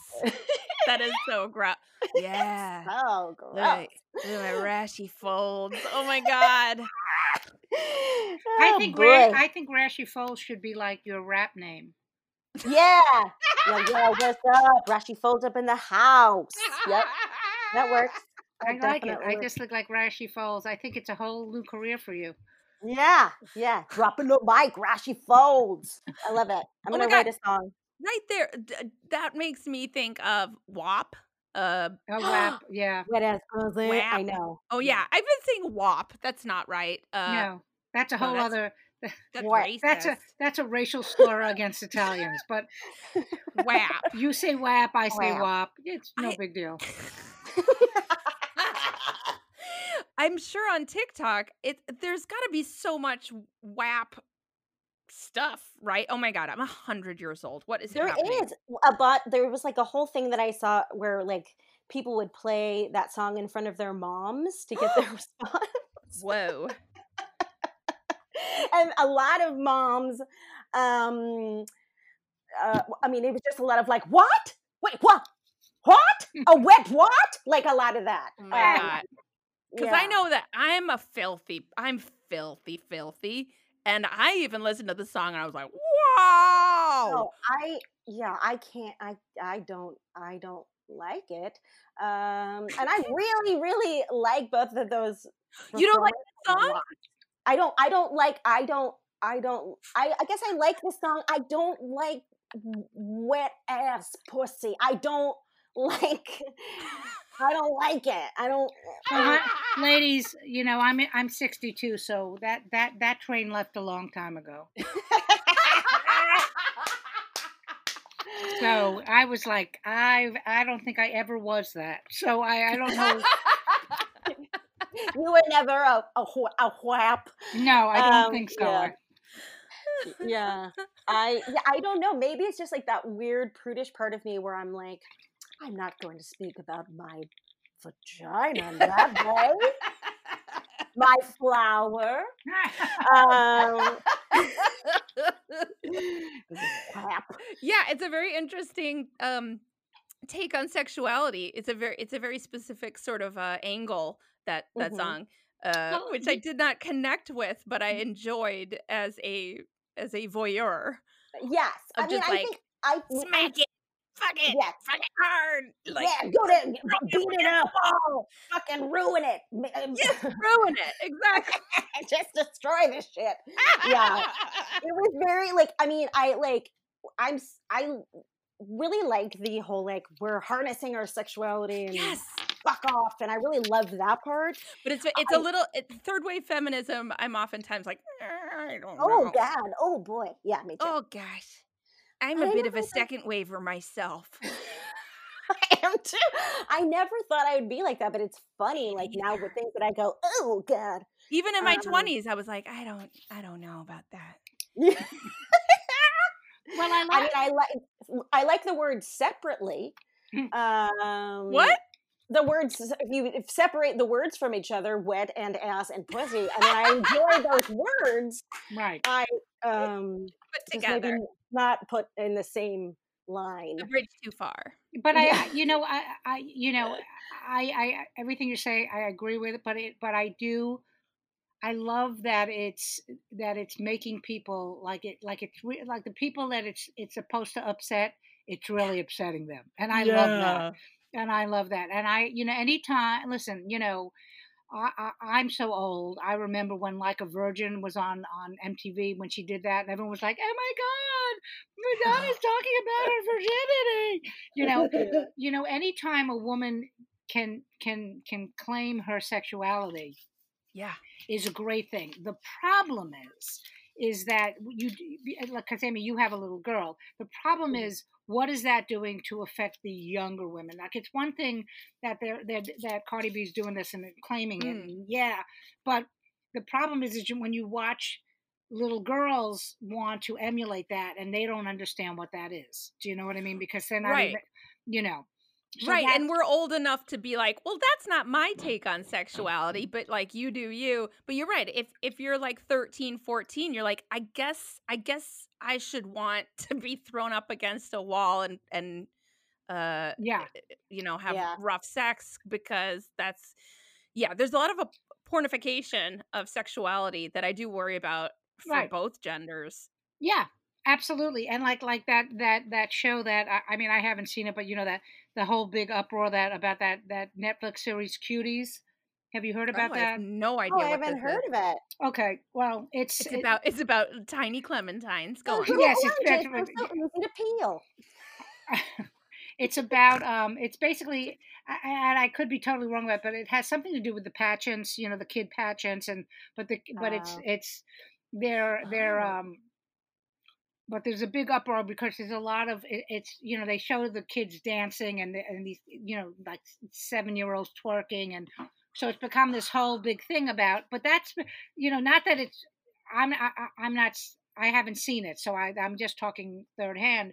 that is so gross. Yeah. oh gross Look, look at my rashy folds. Oh my god. Oh, I Oh, think boy. Ra- I think Rashy Foles should be like your rap name. yeah yeah yeah what's up rashy folds up in the house yep that works I like it. definitely I just look like Rashy Foles. I think it's a whole new career for you. Yeah yeah dropping the mic Rashi folds i love it i'm Oh my gonna write a song Right there. d- that makes me think of WAP. Uh Oh, WAP. Yeah. What else goes in? I know. oh yeah, I've been saying WAP. That's not right. Uh no, that's a no, whole that's- other. that's racist. That's a that's a racial slur against Italians. But WAP. you say WAP, I say Whap. WAP. It's no I- big deal. I'm sure on TikTok, it there's got to be so much WAP stuff, right? Oh my god, I'm a hundred years old. What is There happening? is a but there was like a whole thing that I saw where like people would play that song in front of their moms to get their response. Whoa. and a lot of moms um uh, I mean it was just a lot of like what? Wait, what? What? A wet what? Like a lot of that. Oh my Um, god. Because I know that I'm a filthy, I'm filthy, filthy. And I even listened to the song and I was like, wow. Oh, I yeah, I can't. I I don't. I don't like it. Um, and I really, really like both of those. You don't like a song? I don't. I don't like. I don't. I don't. I. I guess I like the song. I don't like wet ass pussy. I don't like. I don't like it. I don't. Well, hi- uh, uh, uh. ladies, you know I'm I'm 62, so that that that train left a long time ago. So I was like, I I don't think I ever was that. So I I don't know. you were never a a, a whap. No, I don't Um, think so. yeah. yeah i yeah, i don't know maybe it's just like that weird prudish part of me where i'm like i'm not going to speak about my vagina in that way my flower um yeah, it's a very interesting um take on sexuality. It's a very it's a very specific sort of uh angle that that Mhm. song uh which I did not connect with, but I enjoyed as a as a voyeur. yes i mean i like, think i Smack it. Fuck it. Yes. Fuck it hard. Like yeah go to beat it up oh fucking ruin it Ma- just ruin it. Exactly. just destroy this shit Yeah. it was very like i mean i like i'm i really like the whole like we're harnessing our sexuality and yes. fuck off and i really love that part But it's it's a I- little it, third wave feminism. I'm oftentimes like, "Eh, I don't oh know. god oh boy yeah me too Oh gosh. I'm I a bit of a thought- second waver myself. i am too i never thought i would be like that but it's funny like now with things that i go oh god Even in my Um, 20s, I was like, I don't I don't know about that. well, I i like mean i like i like the word separately Mm. um What? The words if you separate the words from each other wet and ass and pussy i mean i enjoy those words right. i um Put together. maybe not put in the same line The bridge too far. But I, Yeah. I- you know, I, I, you know, I, I, everything you say, I agree with. It, but it, but I do, I love that it's that it's making people like it, like it's re- like the people that it's it's supposed to upset. it's really upsetting them. And I love that. And I love that. And I, you know, anytime, listen, you know, I, I, am so old. I remember when Like a Virgin was on on MTV when she did that, and everyone was like, "Oh my God, Madonna's talking about her virginity." You know, you know, anytime a woman can can can claim her sexuality, yeah, is a great thing. The problem is is that you like Amy, you have a little girl. The problem mm-hmm. is what is that doing to affect the younger women? Like it's one thing that they're, they're that Cardi B's doing this and claiming it, mm. yeah, but the problem is, is when you watch little girls want to emulate that and they don't understand what that is. Do you know what I mean? Because they're not right. even, you know. So right. And we're old enough to be like, well, that's not my take on sexuality, but like you do you. But you're right. If if you're like 13, 14, you're like, I guess I guess I should want to be thrown up against a wall and and uh yeah, eh, you know, have yeah. rough sex because that's yeah, there's a lot of a pornification of sexuality that I do worry about for right. both genders. Yeah, absolutely and like like that that that show that I, I, mean i haven't seen it but you know that the whole big uproar that about that that netflix series cuties have you heard about oh, that no oh, idea oh, i haven't heard is. of it okay well it's it's it, about it's about tiny clementines go oh, on yes it's, it's so to peel it's about um it's basically and I could be totally wrong about it, but it has something to do with the Patchents, you know, the kid Patchents, and but the but it's oh. it's they're they're oh. um but there's a big uproar because there's a lot of it, it's you know they show the kids dancing and and these you know like seven year olds twerking and so it's become this whole big thing about but that's you know not that it's i'm I, i'm not i haven't seen it so I, i'm just talking third hand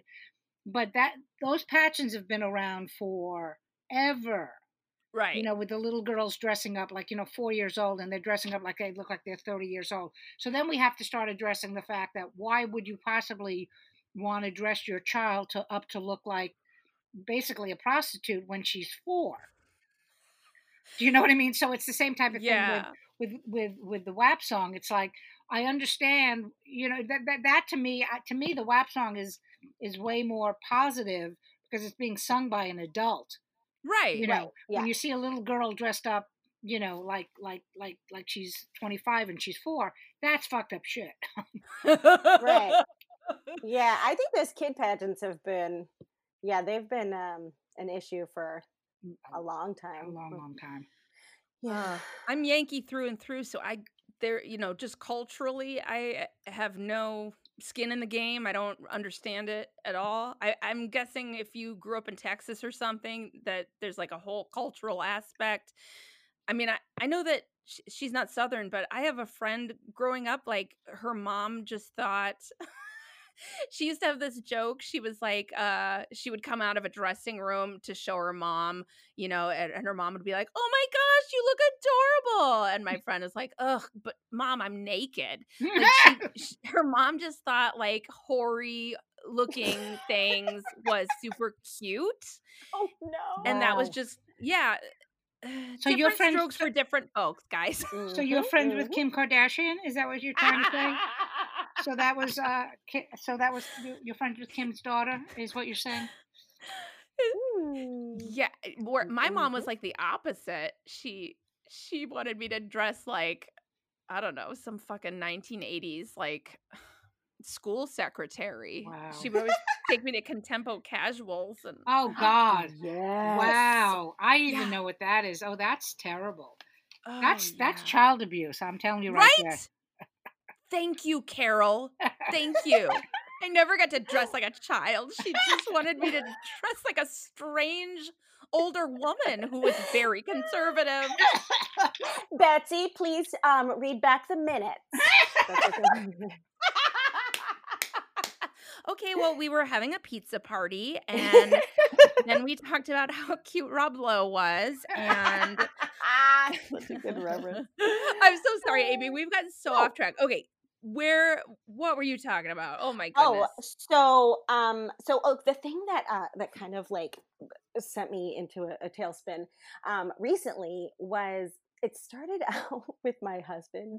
but that those patches have been around for ever Right. You know, with the little girls dressing up like, you know, four years old and they're dressing up like they look like they're 30 years old. So then we have to start addressing the fact that why would you possibly want to dress your child to up to look like basically a prostitute when she's four? Do you know what I mean? So it's the same type of yeah. thing with, with, with, with the WAP song. It's like, I understand, you know, that, that, that to me, uh, to me, the WAP song is, is way more positive because it's being sung by an adult Right. You know, right. Yeah. when you see a little girl dressed up, you know, like like like like she's 25 and she's 4, that's fucked up shit. right. Yeah, I think those kid pageants have been yeah, they've been um an issue for mm, a long time. A long long time. Yeah. I'm Yankee through and through, so I there you know, just culturally I have no skin in the game. I don't understand it at all. I, I'm guessing if you grew up in Texas or something, that there's like a whole cultural aspect. I mean, I, I know that sh- she's not Southern, but I have a friend growing up, like her mom just thought she used to have this joke. She was like, uh, she would come out of a dressing room to show her mom, you know, and, and her mom would be like, "Oh my gosh, you look adorable!" And my friend is like, "Ugh, but mom, I'm naked." Like she, she, her mom just thought like hoary looking things was super cute. Oh no! And that was just yeah. So your friends strokes for different folks, guys. So you're friends with mm-hmm. Kim Kardashian? Is that what you're trying to say? so that was uh so that was your friend with Kim's daughter is what you're saying? Yeah, my mom was like the opposite. She she wanted me to dress like I don't know, some fucking 1980s like school secretary. Wow. She would always take me to Contempo Casuals and Oh God. Yeah. Wow. I even yeah. know what that is. Oh, that's terrible. Oh, that's yeah. that's child abuse. I'm telling you right, right? There. Thank you, Carol. Thank you. I never got to dress like a child. She just wanted me to dress like a strange older woman who was very conservative. Betsy, please um, read back the minutes. okay, well, we were having a pizza party, and then we talked about how cute Rob Lowe was, and such a good reference. I'm so sorry, Amy. We've gotten so oh. off track. Okay, where what were you talking about oh my oh, goodness oh so um so oh, the thing that uh that kind of like sent me into a, a tailspin um recently was it started out with my husband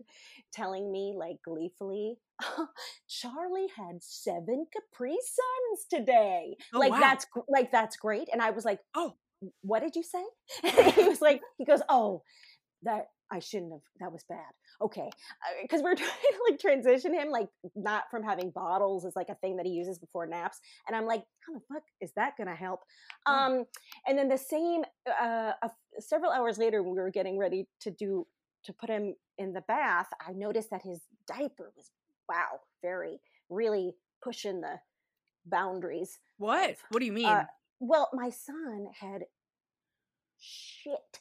telling me like gleefully charlie had seven capri suns today Oh, like wow. that's like that's great and i was like Oh. what did you say he was like he goes oh that i shouldn't have that was bad okay because we're trying to like transition him like not from having bottles as like a thing that he uses before naps and i'm like how the fuck is that gonna help Mm. um and then the same uh a, several hours later when we were getting ready to do to put him in the bath i noticed that his diaper was wow very really pushing the boundaries What? of, What do you mean? uh, well my son had shit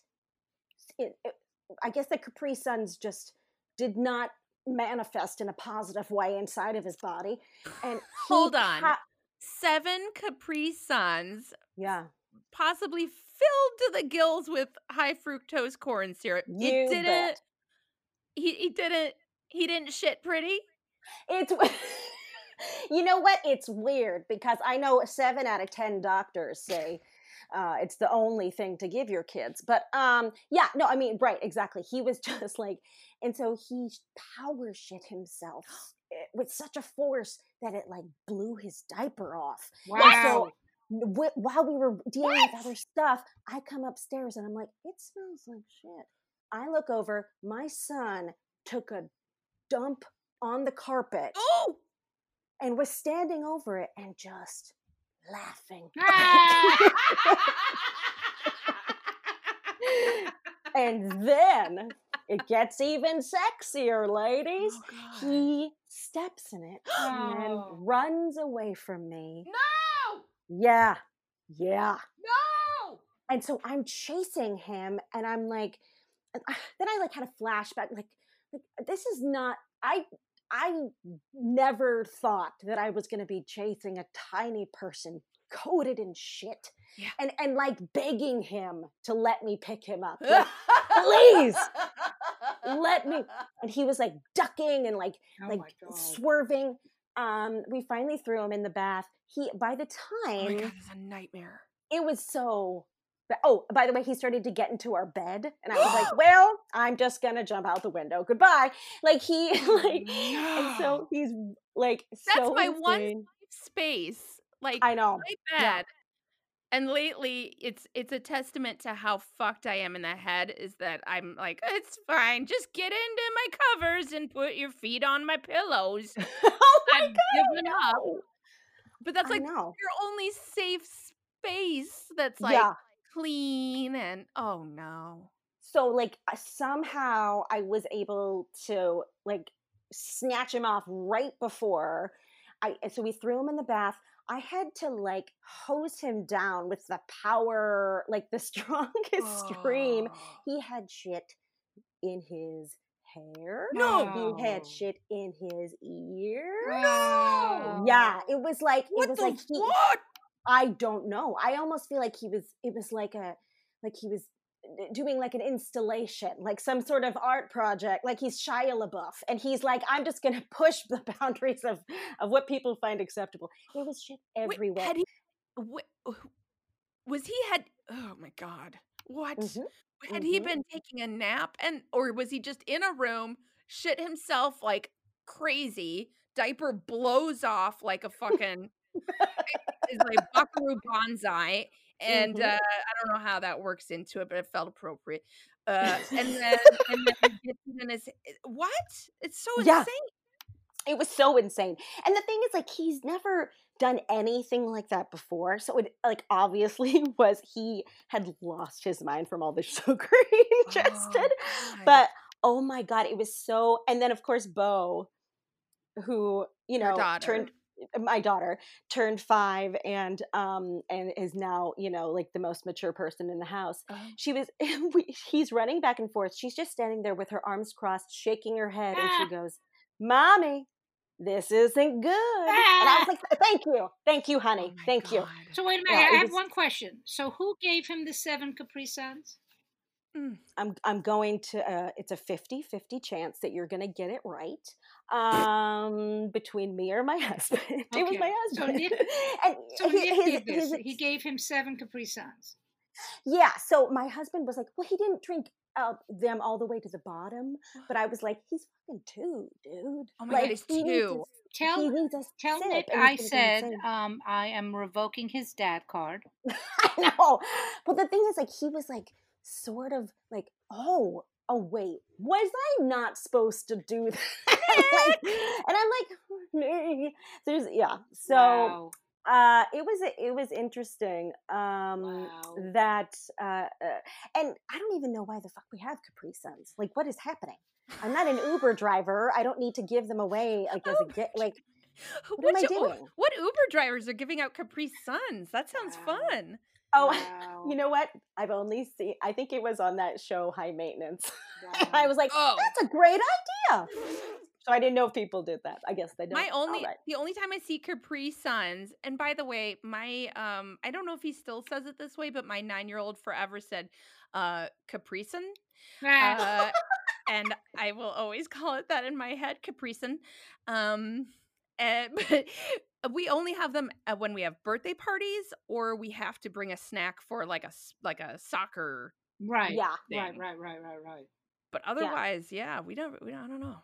it, it, i guess the capri suns just did not manifest in a positive way inside of his body and Hold on. ha- Seven Capri Suns, yeah possibly filled to the gills with high fructose corn syrup. You it didn't. bet. He he didn't. He didn't shit pretty. It's you know what? It's weird because I know seven out of ten doctors say uh, it's the only thing to give your kids. But um, yeah, no, I mean, right, exactly. He was just like, and so he power shit himself eh, with such a force that it like blew his diaper off. Wow. Wh- while we were dealing with other stuff, I come upstairs and I'm like, it smells like shit. I look over, my son took a dump on the carpet Oh, and was standing over it and just laughing. Ah! and then it gets even sexier, ladies. Oh, He steps in it and then runs away from me. no, Yeah, yeah. no. And so I'm chasing him and I'm like, then I like had a flashback, like, like this is not, I, I never thought that I was going to be chasing a tiny person coated in shit Yeah. and, and like begging him to let me pick him up. Like, Please, let me. and he was like ducking and like Oh like swerving. Um, we finally threw him in the bath. He by the Oh my time God, it's a nightmare. it was so. But- Oh, by the way, he started to get into our bed, and I was like, "Well, I'm just gonna jump out the window. Goodbye." Like he, oh, like, and so he's like, That's so my one insane. space. Like I know. my Yeah. And lately, it's it's a testament to how fucked I am in the head. Is that I'm like, it's fine. Just get into my covers and put your feet on my pillows. oh my I've god! Up. But that's like your only safe space. That's like yeah. Clean and oh no. so like somehow i was able to like snatch him off right before i so we threw him in the bath i had to like hose him down with the power like the strongest stream Oh. he had shit in his hair No. he had shit in his ear No. yeah it was like What it was like he, what? I don't know. I almost feel like he was it was like a like he was uh, doing like an installation, like some sort of art project, like he's Shia LaBeouf and he's like I'm just going to push the boundaries of of what people find acceptable. There was shit Wait, everywhere. had he, wh- was he had? Oh my god! What Mhm, had he mhm. been taking a nap and, or was he just in a room, shit himself like crazy? Diaper blows off like a fucking is like Buckaroo Banzai, and Mhm. uh, I don't know how that works into it, but it felt appropriate. Uh, and then and then he gets it what? It's so Yeah. insane. It was so insane. And the thing is like he's never done anything like that before. So it like obviously was he had lost his mind from all the sugar he ingested. Oh, but oh my god it was so and then of course bo who you know turned my daughter turned five and um and is now you know like the most mature person in the house Oh. she was we, he's running back and forth she's just standing there with her arms crossed shaking her head and Ah. she goes mommy this isn't good and i was like thank you thank you honey Oh thank you So wait a minute. Yeah, I have was- one question. So who gave him the seven Capri Suns? I'm I'm going to uh it's a 50-50 chance that you're going to get it right. Um between me or my husband. It was Okay. my So husband. Nick- and So hi- Nick his- did this. his- He gave him seven Capri Suns. yeah, so my husband was like, "Well, he didn't drink uh, them all the way to the bottom, but I was like, he's fucking two, dude. Oh my like, God, he needs two. a- Tell he tell Nick I he's gonna go said um, I am revoking his dad card. I know. But the thing is, like, he was like, sort of like, oh, oh, wait, was I not supposed to do that? like, and I'm like, me. there's, yeah. So, wow. uh, it was, it was interesting, um, Wow. that, uh, uh, and I don't even know why the fuck we have Capri Suns. Like, what is happening? I'm not an Uber driver. I don't need to give them away, like, as a get, like, what am I doing? What Uber drivers are giving out Capri Suns? That sounds Wow. fun. Oh, Wow. you know what? I've only seen, I think it was on that show, High Maintenance. Wow. I was like, Oh. that's a great idea. So I didn't know if people did that. I guess they don't. My only right. the only time I see Capri Suns, and by the way, my um I don't know if he still says it this way, but my nine year old forever said uh Capri Sun. Ah, Uh, and I will always call it that in my head, Capri Sun. Um eh, but we only have them uh, when we have birthday parties or we have to bring a snack for like a like a soccer right. Yeah. Right, thing. right, right, right, right. but otherwise yeah, we don't we don't I don't know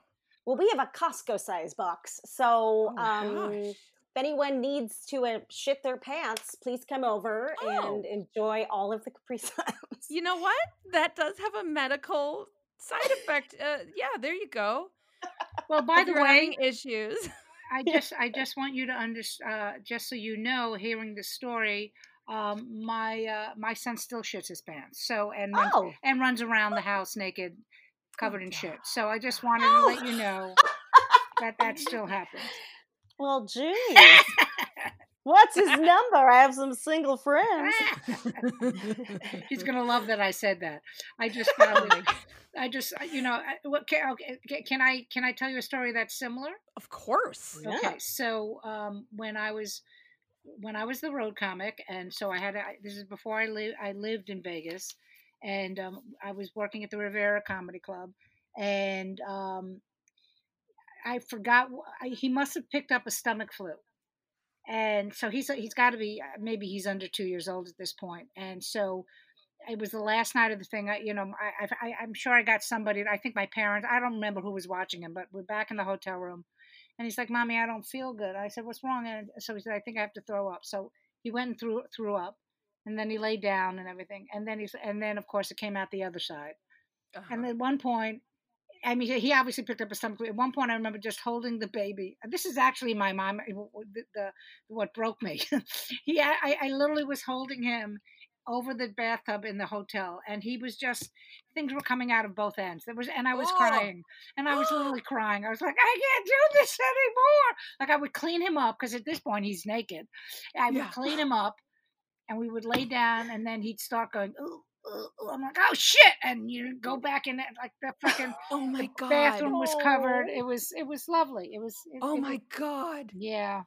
Well, we have a Costco size box. So Oh um, gosh. if anyone needs to uh, shit their pants, please come over Oh. and enjoy all of the Capri Suns. You know what? That does have a medical side effect. Uh, yeah, there you go. Well, by the way, issues. I just I just want you to understand, uh, just so you know, hearing the story, um, my uh, my son still shits his pants. So and runs, Oh, and runs around the house naked, covered in shit. So I just wanted Oh. to let you know that that still happens. well, geez. What's his number? I have some single friends. He's gonna love that I said that. I just found it. I just uh, you know what can, okay, can I can I tell you a story that's similar? of course. Yeah. Okay, so um, when I was when I was the road comic, and so I had I, this is before I lived I lived in Vegas, and um, I was working at the Riviera Comedy Club, and um, I forgot I, he must have picked up a stomach flu, and so he's he's got to be uh, maybe he's under two years old at this point. and so. It was the last night of the thing. I, you know, I, I, I'm sure I got somebody. I think my parents. I don't remember who was watching him, but we're back in the hotel room, and he's like, "Mommy, I don't feel good." I said, "What's wrong?" And so he said, "I think I have to throw up." So he went and threw threw up, and then he laid down and everything, and then he's and then of course it came out the other side. And Uh-huh. at one point, I mean, he obviously picked up a stomach. At one point, I remember just holding the baby. And This is actually my mom. uh, The, the what broke me. he, I, I literally was holding him over the bathtub in the hotel, and he was just things were coming out of both ends. There was, and I was Oh. crying, and I was literally crying. I was like, I can't do this anymore. Like I would clean him up because at this point he's naked. I would Yeah. clean him up, and we would lay down, and then he'd start going. Ooh." I'm like, oh shit, and you go back in it like the fucking oh my god. bathroom was covered. Oh. It was it was lovely. It was. It, Oh it my was- god. yeah,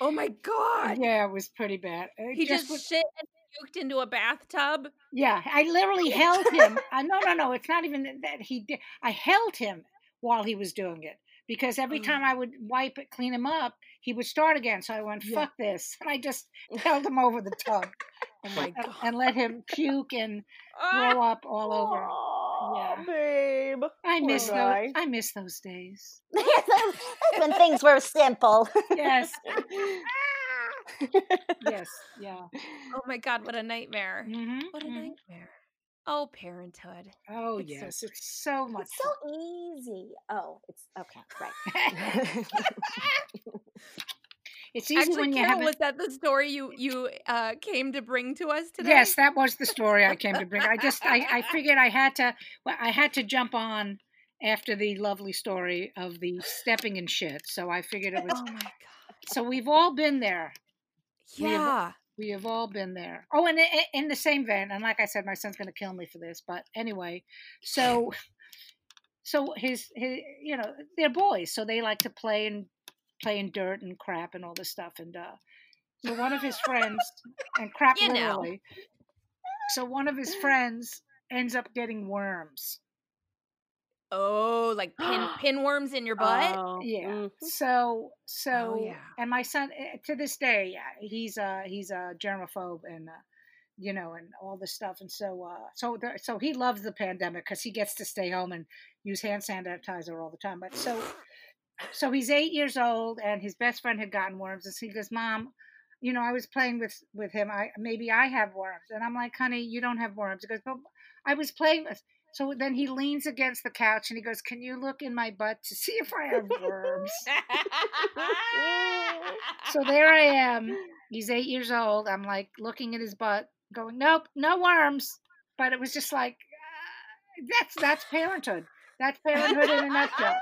Oh my god. yeah, it was pretty bad. It He just, was- shit and puked into a bathtub. yeah. I literally held him. I, no, no, no. It's not even that he did. I held him while he was doing it because every Mm. time I would wipe it, clean him up, he would start again. So I went. "Fuck this," and I just held him over the tub Oh my and, god. and let him puke and Ah! throw up all over. Aw, Yeah. babe. I Poor miss those. guy. I miss those days. That's when things were simple. Yes. yes. Yeah. Oh my god, what a nightmare. hmm What a nightmare. Oh, parenthood. Oh It's so yes, it's so much It's so easy. Oh, it's okay, right. it's easy Actually, when you Carol, have. was that the story you you uh, came to bring to us today? Yes, that was the story I came to bring. I just I, I figured I had to well, I had to jump on after the lovely story of the stepping in shit. So I figured it was. Oh my god. So we've all been there. We have- Yeah. We have all been there. Oh, and in the same vein, and like I said, my son's going to kill me for this, but anyway, so so his his you know they're boys, so they like to play and play in dirt and crap and all this stuff, and uh, so one of his friends and crap You know. So one of his friends ends up getting worms. Oh, like pin pinworms in your butt. Oh, Yeah. mhm. So so yeah. and my son eh, to this day uh, he's uh he's a germaphobe and uh, you know, and all this stuff. And so, uh, so, there, so he loves the pandemic because he gets to stay home and use hand sanitizer all the time. But so, so he's eight years old, and his best friend had gotten worms, and so he goes, "Mom." You know, I was playing with with him. I maybe I have worms, and I'm like, "Honey, you don't have worms." He goes, "But I was playing with." So then he leans against the couch and he goes, "Can you look in my butt to see if I have worms?" so there I am. He's eight years old. I'm like looking at his butt, going, "Nope, no worms." But it was just like, uh, that's that's parenthood. That's parenthood in a nutshell.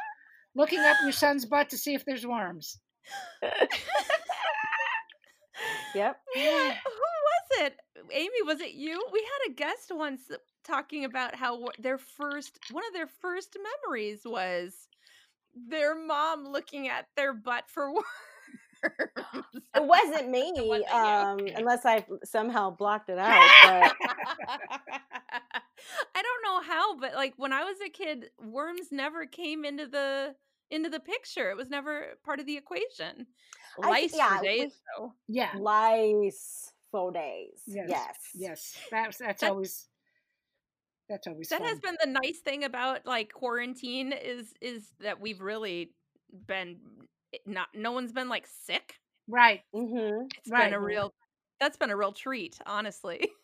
Looking up your son's butt to see if there's worms. Yep. Yeah. Who was it? Amy, was it you? We had a guest once talking about how their first one of their first memories was their mom looking at their butt for worms. It wasn't me, wasn't um, unless I somehow blocked it out. But I don't know how, but like when I was a kid, worms never came into the into the picture. It was never part of the equation. I Lice thi- yeah, for days, we- though. Yeah. lice faux days. Yes. Yes. Yes. That's that's That- always that's always That fun. has been the nice thing about like quarantine is is that we've really been not no one's been like sick. right. Mm-hmm. It's Right. been a real that's been a real treat, honestly.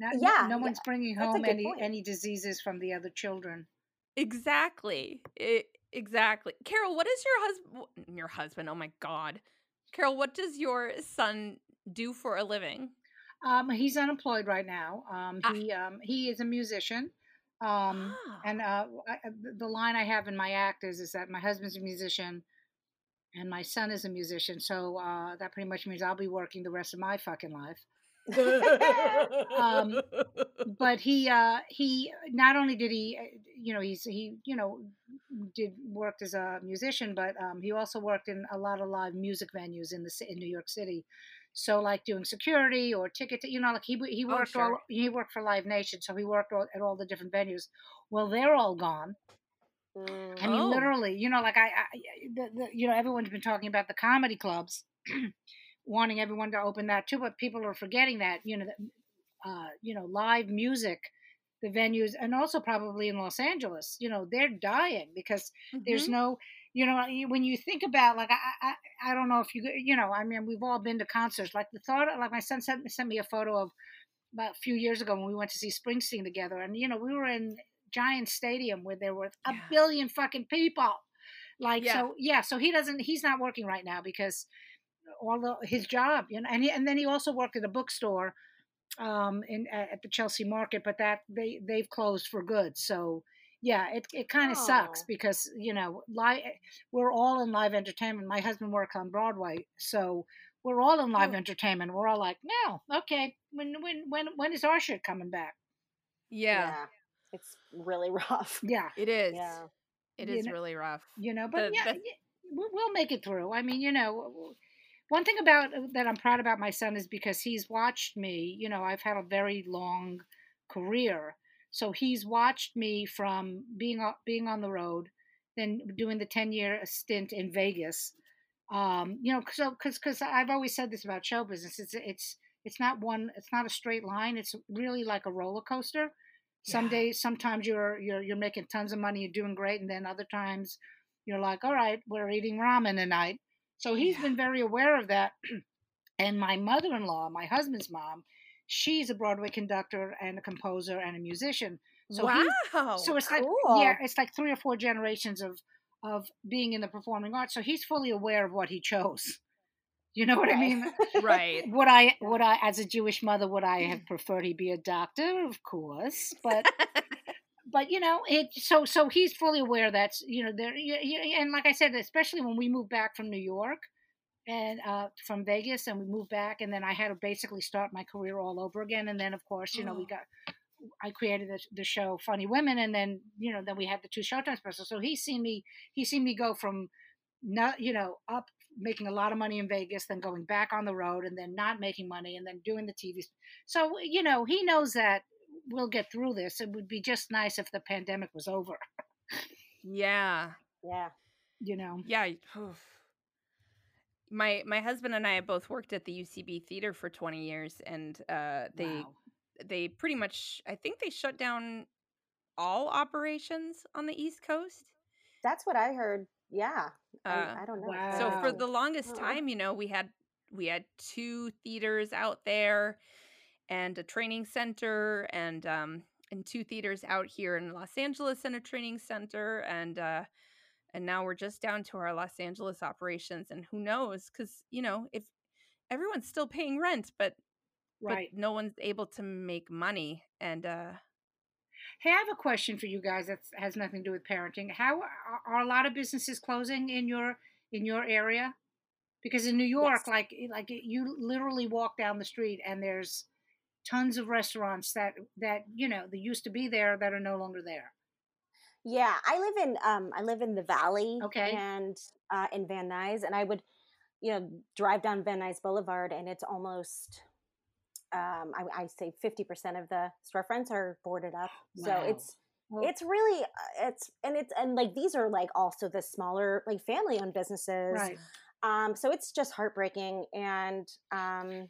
No, no- Yeah, no, yeah, one's bringing home any point. any diseases from the other children. Exactly. It, exactly. Carol, what is your husband your husband? Oh my god. Carol, what does your son do for a living? Um, he's unemployed right now. Um, Ah. he um, he is a musician. Um, Ah. and uh, I- the- the line I have in my act is is that my husband's a musician, and my son is a musician. So uh, that pretty much means I'll be working the rest of my fucking life. Um, But he uh, he not only did he, uh, you know, he's he you know did worked as a musician, but um, he also worked in a lot of live music venues in the in New York City. So like doing security or ticket, you know, like he he Oh, worked sure. all he worked for Live Nation, so he worked all, at all the different venues. Well, they're all gone. Mm. I mean, Oh. literally, you know, like I, I the, the, you know, everyone's been talking about the comedy clubs, wanting everyone to open that too, but people are forgetting that, you know, that, uh, you know, live music, the venues, and also probably in Los Angeles, you know, they're dying because there's Mhm. no, you know, when you think about like I, I, I don't know if you, you know, I mean, we've all been to concerts. Like the thought, like my son sent sent me a photo of about a few years ago when we went to see Springsteen together, and you know, we were in Giant Stadium where there were a Yeah. billion fucking people. Like Yeah. so, yeah. So he doesn't. He's not working right now because all the, his job, you know, and he, and then he also worked at a bookstore um in at at the Chelsea Market, but that they they've closed for good. So yeah, it it kind of sucks Oh. because you know live we're all in live entertainment. My husband works on Broadway, so we're all in live Oh. entertainment. We're all like, no, okay, when when when when is our shit coming back? Yeah, It's really rough. Yeah, it is. Yeah. It You is know- really rough. you know, but The- yeah, the- we- we'll make it through. I mean, you know, one thing about uh, that I'm proud about my son is because he's watched me. You know, I've had a very long career, so he's watched me from being being on the road, then doing the ten year stint in Vegas. Um, you know, so because because I've always said this about show business, it's it's it's not one, it's not a straight line. It's really like a roller coaster. Some Yeah. days, sometimes you're you're you're making tons of money, you're doing great, and then other times you're like, all right, we're eating ramen tonight. So he's Yeah. been very aware of that. and my mother in law, my husband's mom, she's a Broadway conductor and a composer and a musician. So wow. he's, so it's like yeah, it's like three or four generations of of being in the performing arts. So he's fully aware of what he chose. You know what I mean? right. Would I would I as a Jewish mother would I have preferred he be a doctor? Of course, but but you know it so so he's fully aware that's you know there and like i said especially when we moved back from new york and uh from vegas and we moved back and then i had to basically start my career all over again and then of course you know we Oh. got i created the, the show funny women and then you know then we had the two showtime specials so he's seen me he's seen me go from not you know up making a lot of money in vegas then going back on the road and then not making money and then doing the tv so you know he knows that we'll get through this. It would be just nice if the pandemic was over, yeah. Yeah. you know. Yeah. oof. my my husband and I have both worked at the UCB theater for 20 years and uh they Wow. they pretty much I think they shut down all operations on the East Coast. That's what I heard. Yeah. Uh I, I don't know. so for the longest Oh. time, you know, we had we had two theaters out there and a training center and um and two theaters out here in Los Angeles and a training center and uh and now we're just down to our Los Angeles operations and who knows cuz you know if everyone's still paying rent but Right. but no one's able to make money and uh Hey, I have a question for you guys that has nothing to do with parenting. How are, are a lot of businesses closing in your in your area? Because in New York, Yes. like like you literally walk down the street and there's tons of restaurants that that you know that used to be there that are no longer there. Yeah, I live in um I live in the valley Okay. and uh in Van Nuys and I would you know drive down Van Nuys Boulevard and it's almost um I, I say 50% of the storefronts are boarded up. So it's Well, it's really uh, it's and it's and like these are like also the smaller like family owned businesses. right. Um so it's just heartbreaking and um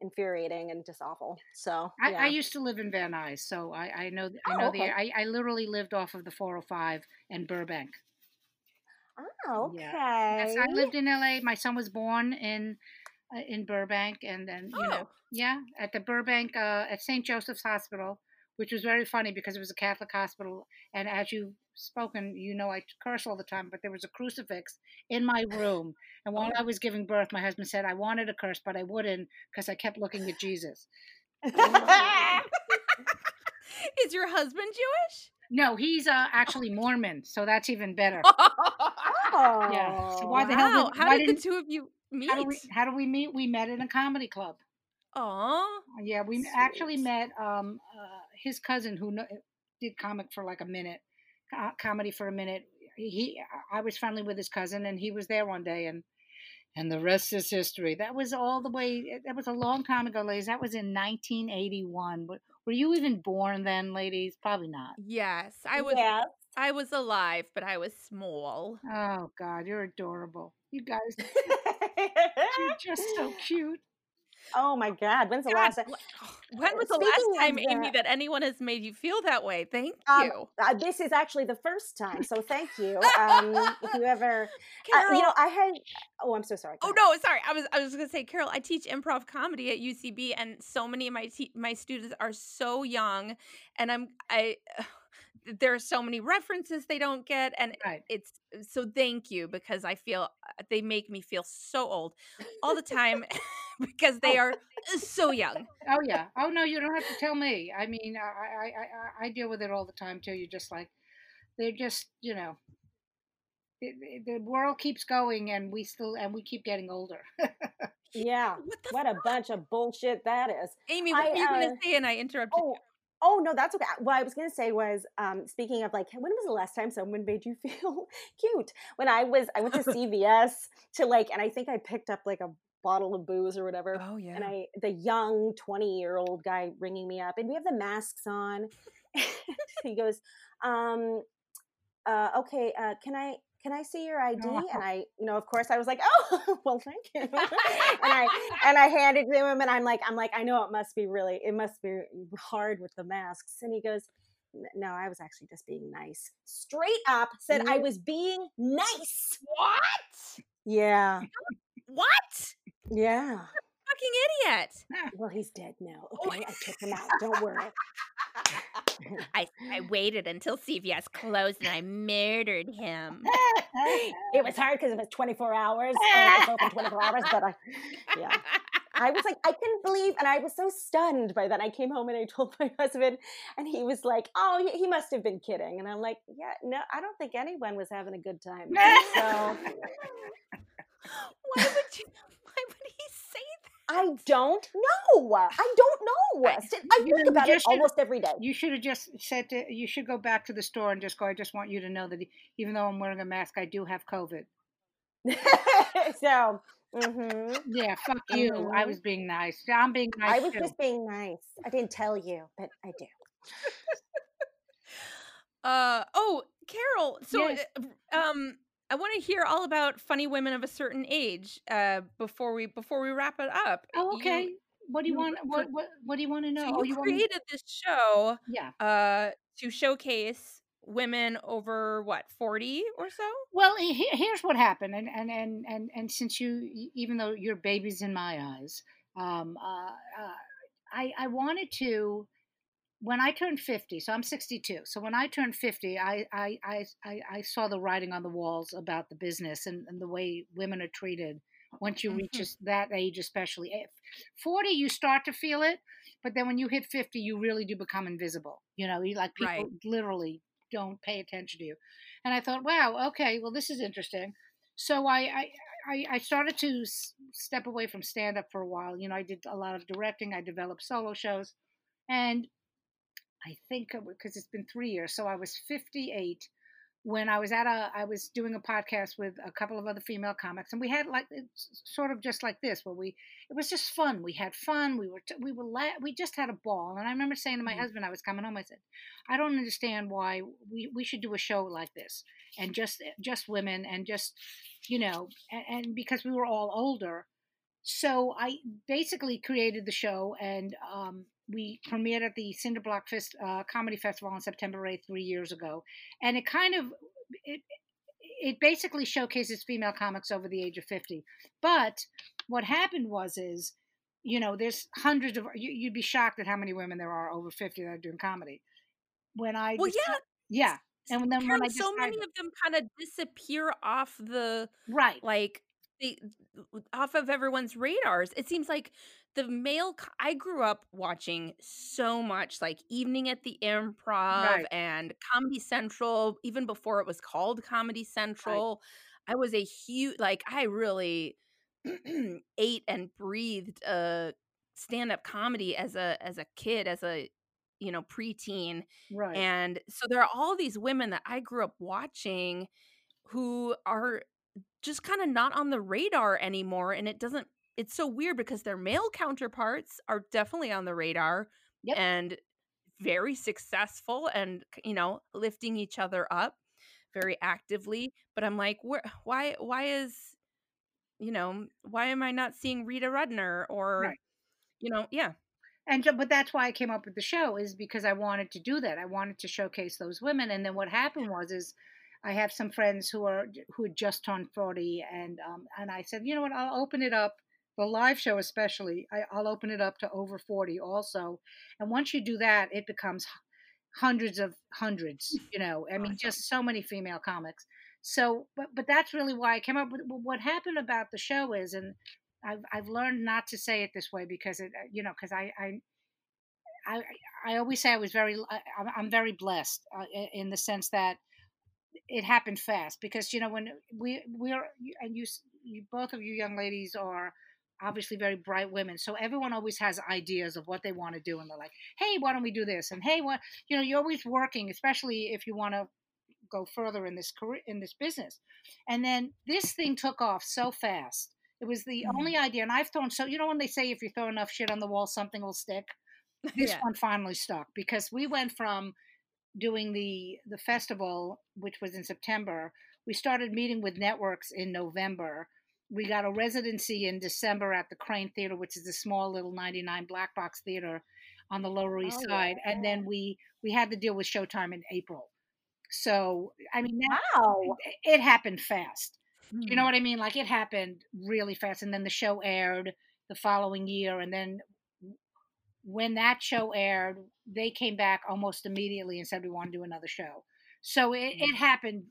infuriating and just awful. So I, yeah. I used to live in Van Nuys, so I, I know I Oh, know okay. the I, I literally lived off of the 405 and Burbank. oh, okay. Yeah. Yes, I lived in LA. My son was born in in Burbank, and then you know, Oh. yeah, at the Burbank uh, at St. Joseph's Hospital, which was very funny because it was a Catholic hospital. And as you've spoken, you know, I curse all the time, but there was a crucifix in my room, and while I was giving birth, my husband said I wanted a curse, but I wouldn't because I kept looking at Jesus. Is your husband Jewish? No, he's uh, actually Mormon, so that's even better. oh. Yeah. So why the hell Wow, did- how did the didn't- two of you meet? How do we how do we meet? We met in a comedy club. Aw. Yeah, we actually met um, uh, his cousin who did comic for like a minute, co- comedy for a minute. He, I was friendly with his cousin, and he was there one day, and and the rest is history. That was all the way. That was a long time ago, ladies. That was in 1981. Were were you even born then, ladies? Probably not. Yes, I was Yeah. I was alive, but I was small. Oh God, you're adorable. You guys, you're just so cute. oh my God! When's the God, last time? when was the Speaking last time, Amy, that- anyone has made you feel that way? Thank Um, you. uh, this is actually the first time, so thank you. Um, if you ever, uh, Carol, you know, I had. Oh, I'm so sorry. Go Oh ahead. no, sorry. I was I was gonna say, Carol. I teach improv comedy at UCB, and so many of my te- my students are so young, and I'm I. There are so many references they don't get, and Right. it's so. Thank you because I feel uh, they make me feel so old all the time because they Oh. are so young. Oh yeah. Oh no, you don't have to tell me. I mean, I I I, I- I deal with it all the time too. You're just like, they're just you know, it, it- the world keeps going, and we still and we keep getting older. Yeah. What What a bunch of bullshit that is. Amy? What I, were you gonna uh, say? And I interrupted. Oh, oh no, that's okay. What I was gonna say was, um, speaking of like, when was the last time someone made you feel cute? When I was, I went to CVS to like, and I think I picked up like a bottle of booze or whatever. Oh yeah. And I, the young twenty year old guy ringing me up, and we have the masks on. he goes, um, uh, okay, uh, can I? Can I see your ID? Oh. And I, you know, of course, I was like, "Oh, well, thank you." and I and I handed it to him, and I'm like, I'm like, I know it must be really, it must be hard with the masks. And he goes, No, I was actually just being nice. Straight up said I was being nice. what? Yeah, What? yeah. Fucking idiot! Well, he's dead now. Okay, I took him out. Don't worry. I I waited until CVS closed and I murdered him. it was hard because it was 24 hours. And it's open 24 hours, but I, yeah. I was like, I couldn't believe, and I was so stunned by that. I came home and I told my husband, and he was like, "Oh, he- he must have been kidding." And I'm like, "Yeah, no, I don't think anyone was having a good time." So Why would you? Why would he say that? I don't know. I don't know. I- I think know, about you it almost every day. You should have just said to, you should go back to the store and just go. I just want you to know that even though I'm wearing a mask, I do have COVID. so, Mm-hmm. Yeah, fuck you. I Mhm. was being nice. I'm being nice I was too. just being nice. I didn't tell you, but I do. Uh oh, Carol. So, Yes. uh, um, I want to hear all about funny women of a certain age uh, before we before we wrap it up. Oh, okay. You, what do you you want? What what what do you want to know? so Oh, you you created this show Yeah. uh, to showcase women over what forty or so. Well, he- he- here's what happened, and and and and and since you, even though you're babies in my eyes, um, uh, uh, I I wanted to. When I turned 50, so I'm 62. So when I turned 50, I I I I, saw the writing on the walls about the business and, and the way women are treated once you reach Mhm. that age, especially. Eh, 40, you start to feel it, but then when you hit 50, you really do become invisible. You know, you like people Right. literally don't pay attention to you. And I thought, wow, okay, well, this is interesting. So I, I, I, I started to s- step away from stand up for a while. You know, I did a lot of directing, I developed solo shows. And I think because it's been three years, so I was 58 when I was at a, I was doing a podcast with a couple of other female comics, and we had like it's sort of just like this, where we, it was just fun. We had fun. We were, t- we were, la- we just had a ball. And I remember saying to my Mhm. husband, I was coming home, I said, I don't understand why we, we should do a show like this, and just, just women, and just, you know, and, and because we were all older, so I basically created the show, and um, we premiered at the Cinderblock Fest, uh, Comedy Festival on September 8th, three years ago, and it kind of it it basically showcases female comics over the age of 50. But what happened was is you know there's hundreds of you, you'd be shocked at how many women there are over 50 that are doing comedy. When I Well, yeah. yeah, and then when I so many of them kind of disappear off the right like the off of everyone's radars. It seems like the male I grew up watching so much like Evening at the Improv Right. and Comedy Central even before it was called Comedy Central. I was a huge like I really ate and breathed uh stand-up comedy as a as a kid as a you know preteen right and so there are all these women that I grew up watching who are just kind of not on the radar anymore. And it doesn't, it's so weird because their male counterparts are definitely on the radar Yep. and very successful and, you know, lifting each other up very actively. But I'm like, where, why, why is, you know, why am I not seeing Rita Rudner or, Right. you know, yeah. and so, but that's why I came up with the show is because I wanted to do that. I wanted to showcase those women. And then what happened was is I have some friends who are who had just turned forty, and um, and I said, you know what, I'll open it up. The live show, especially, I, I'll open it up to over forty also. And once you do that, it becomes hundreds of hundreds. You know, I mean, just so many female comics. So, but but that's really why I came up with what happened about the show is, and I've I've learned not to say it this way because it, uh, you know, because I I. I, I always say I was very I'm, I'm very blessed uh, in the sense that it happened fast because you know when we we're and you, you both of you young ladies are obviously very bright women so everyone always has ideas of what they want to do and they're like hey why don't we do this and hey what you know you're always working especially if you want to go further in this career in this business and then this thing took off so fast it was the Mhm. only idea and i've thrown so you know when they say if you throw enough shit on the wall something will stick this Yeah. one finally stuck because we went from doing the the festival which was in september we started meeting with networks in november we got a residency in december at the Kraine theater which is a small little 99 black box theater on the lower east Oh, side and then we we had the deal with showtime in april so i mean that, Wow. it happened fast Hmm. you know what I mean? Like it happened really fast, and then the show aired the following year, and then when that show aired, they came back almost immediately and said we want to do another show. So it, it happened.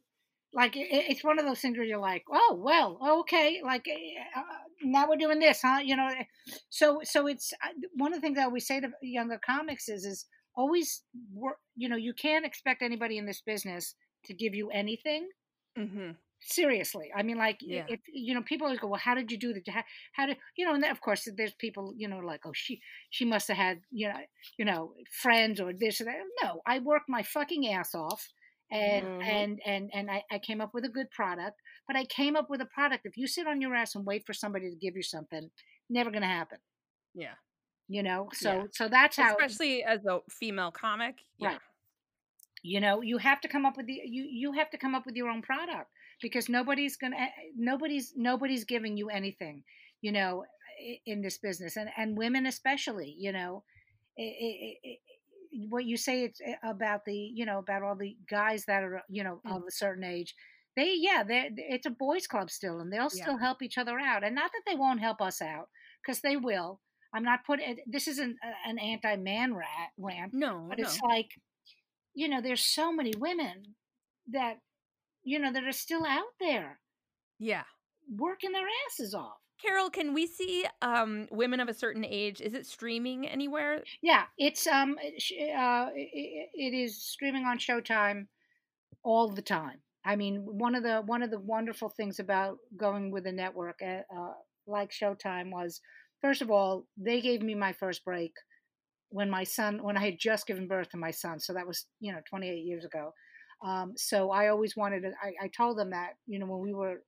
Like it, it's one of those things where you're like, oh well, okay, like uh, now we're doing this, huh? You know, so so it's uh, one of the things I always say to younger comics is is always work. You know, you can't expect anybody in this business to give you anything Mhm. Seriously i mean like Yeah. if you know people always go well how did you do that how, how did you know and then of course there's people you know like oh she she must have had you know you know friends or this or that no i worked my fucking ass off and Mhm. and and and I, I came up with a good product but i came up with a product if you sit on your ass and wait for somebody to give you something never gonna happen Yeah. you know so Yeah. so that's how Especially as a female comic. Yeah. Right. you know you have to come up with the you you have to come up with your own product because nobody's gonna eh, nobody's nobody's giving you anything you know in this business and and women especially you know it, it, it, what you say it's eh, about the you know about all the guys that are you know mm. of a certain age they yeah they it's a boys club still and they'll still yeah. help each other out and not that they won't help us out because they will i'm not putting this isn't an anti-man rat rant no but no. it's like you know there's so many women that you know that are still out there yeah working their asses off Carol, can we see um, women of a certain age? Is it streaming anywhere? Yeah, it's um, uh, it, is streaming on Showtime all the time. I mean, one of the one of the wonderful things about going with a network uh, uh, like Showtime was, first of all, they gave me my first break when my son when I had just given birth to my son. So that was you know 28 years ago. Um, so I always wanted to. I, I told them that you know when we were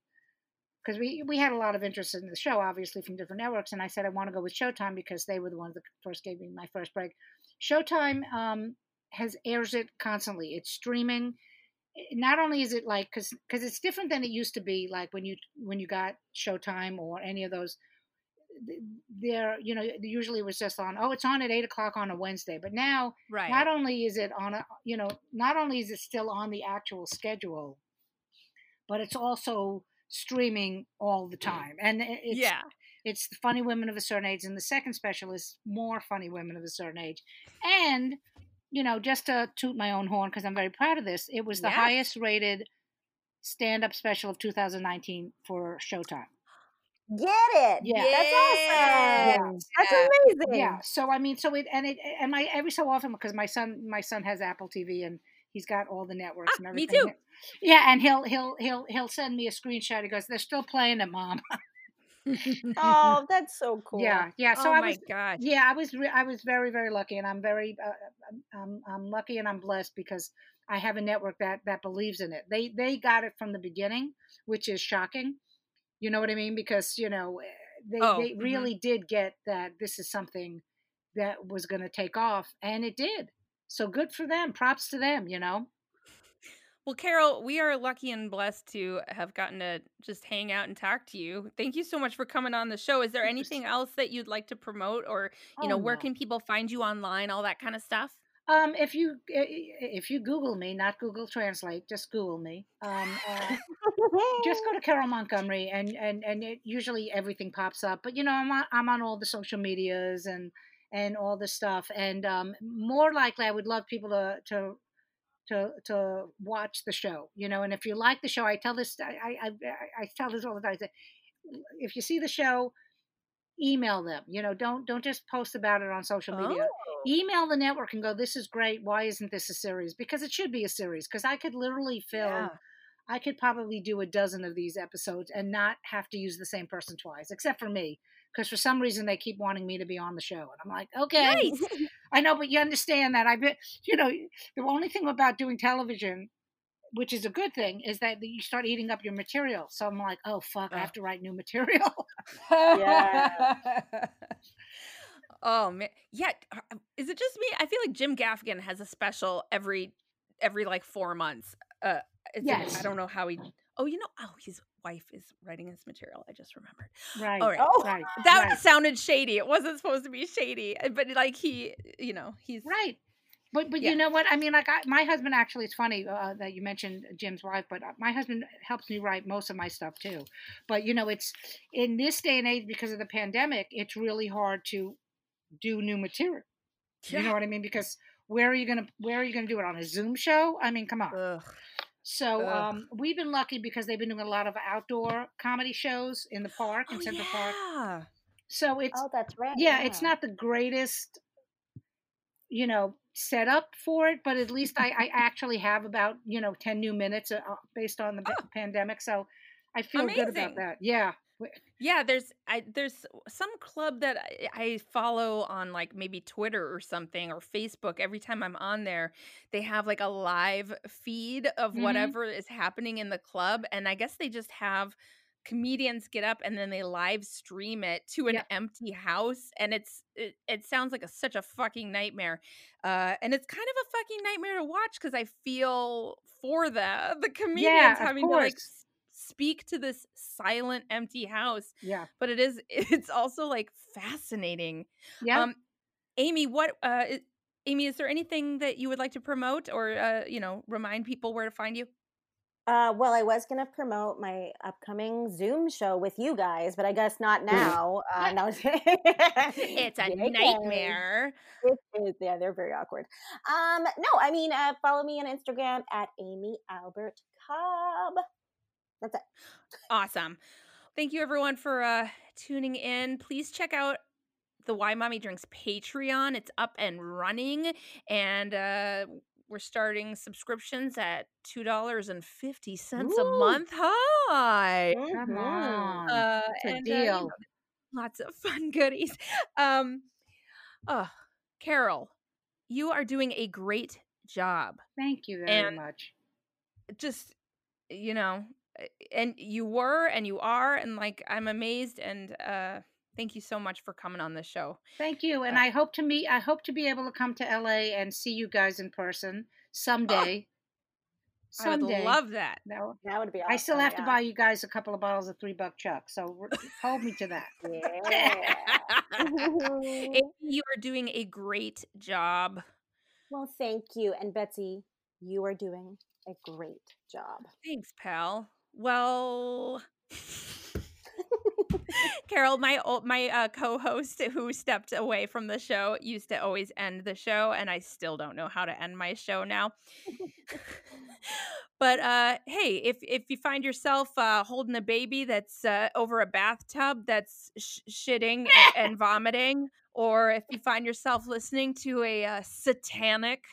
because we we had a lot of interest in the show, obviously from different networks, and I said I want to go with Showtime because they were the ones that first gave me my first break. Showtime um, has airs it constantly. It's streaming. Not only is it like because because it's different than it used to be, like when you when you got Showtime or any of those. There, you know, usually it was just on. Oh, it's on at eight o'clock on a Wednesday. But now, right. not only is it on a, you know, not only is it still on the actual schedule, but it's also streaming all the mm. time. And it's, yeah, it's the funny women of a certain age, and the second special is more funny women of a certain age. And you know, just to toot my own horn because I'm very proud of this, it was the yes. highest rated stand-up special of 2019 for Showtime. Get it? Yeah, that's awesome. Yeah. That's amazing. Yeah. So I mean, so it and it and my every so often because my son my son has Apple TV and he's got all the networks ah, and everything. Me too. Yeah, and he'll he'll he'll he'll send me a screenshot. He goes, "They're still playing it, mom." oh, that's so cool. Yeah, yeah. So oh I was, god. yeah, I was, re- I was very, very lucky, and I'm very, uh, I'm, I'm lucky and I'm blessed because I have a network that that believes in it. They they got it from the beginning, which is shocking. You know what I mean? Because you know eh, they Oh, they mhm. really did get that this is something that was going to take off, and it did. So good for them. Props to them. You know. Well, Carol, we are lucky and blessed to have gotten to just hang out and talk to you. Thank you so much for coming on the show. Is there anything else that you'd like to promote or, you know, Oh where no. can people find you online, all that kind of stuff? Um, if you if you Google me, not Google Translate, just Google me. Um, uh, just go to Carol Montgomery, and and and it, usually everything pops up. But you know, I'm on, I'm on all the social medias and and all the stuff. And um, more likely, I would love people to to to to watch the show. You know, and if you like the show, I tell this I I, I tell this all the time. If you see the show, email them. You know, don't don't just post about it on social media. Email the network and go this is great. Why isn't this a series? Because it should be a series because i could literally film Yeah. i could probably do a dozen of these episodes and not have to use the same person twice except for me because for some reason they keep wanting me to be on the show and i'm like okay. Nice. i know but you understand that. I bet you know the only thing about doing television which is a good thing is that you start eating up your material. So i'm like oh fuck i have to write new material. Yeah. oh man. Yeah, uh, is it just me? I feel like Jim Gaffigan has a special every every like 4 months. Uh in- I don't know how he Oh, you know, oh, his wife is writing his material. I just remembered. right All right. Oh. right That right. sounded shady. It wasn't supposed to be shady, uh, but like he, you know, he's Right. But but Yeah. you know what? I mean, like I, my husband actually. It's funny uh, that you mentioned Jim's wife, but uh, my husband helps me write most of my stuff too. But you know, it's in this day and age because of the pandemic, it's really hard to do new material. You know what I mean? Because where are you gonna where are you gonna do it on a Zoom show? I mean, come on. Ugh. So Ugh. um, we've been lucky because they've been doing a lot of outdoor comedy shows in the park in Oh, Central Park. yeah. So it's oh, that's right. yeah, it's not the greatest, you know, setup for it, but at least I, I actually have about you know ten new minutes uh, uh, based on the Oh. pandemic, so I feel good about that. Yeah, Yeah, there's I there's some club that I, I follow on like maybe Twitter or something or Facebook. Every time I'm on there, they have like a live feed of Mhm. whatever is happening in the club, and I guess they just have comedians get up and then they live stream it to an Yep. empty house and it's it, it sounds like a, such a fucking nightmare uh and it's kind of a fucking nightmare to watch because i feel for the the comedians Yeah, having to like speak to this silent, empty house. Yeah. But it is it's also like fascinating. Yeah. Um, Amy, what uh, Amy, is there anything that you would like to promote or uh, you know remind people where to find you? Uh, well, I was going to promote my upcoming Zoom show with you guys, but I guess not now. Uh, no, It's a JK. nightmare. It is, yeah, they're very awkward. Um, no, I mean, uh, follow me on Instagram at Amy Albert Cobb. That's it. Awesome. Thank you everyone for uh tuning in. Please check out the Why Mommy Drinks Patreon. It's up and running and uh we're starting subscriptions at $2.50 a month. Hi. Come Mhm. on. Uh It's a and uh, you deal. know, lots of fun goodies. Um oh, Carol, you are doing a great job. Thank you very and- much. just you know uh, and you were and you are and like i'm amazed and uh thank you so much for coming on the show Thank you. And Uh, I hope to meet I hope to be able to come to LA and see you guys in person someday. i would love that No, That would be awesome. I still have to buy you guys a couple of bottles of three buck chuck, so hold me to that. Yeah. You are doing a great job well, thank you. And Betsy, you are doing a great job. thanks pal well Carol, my my uh, co-host who stepped away from the show used to always end the show, and I still don't know how to end my show now. but uh, hey, if if you find yourself uh, holding a baby that's uh, over a bathtub that's sh- shitting a- and vomiting, or if you find yourself listening to a uh, satanic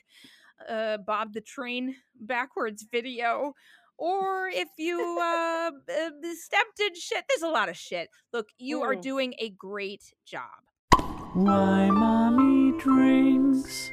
uh, Bob the Train backwards video, or if you uh, uh, stepped in shit. There's a lot of shit. Look, you are Mm. doing a great job. Why mommy drinks.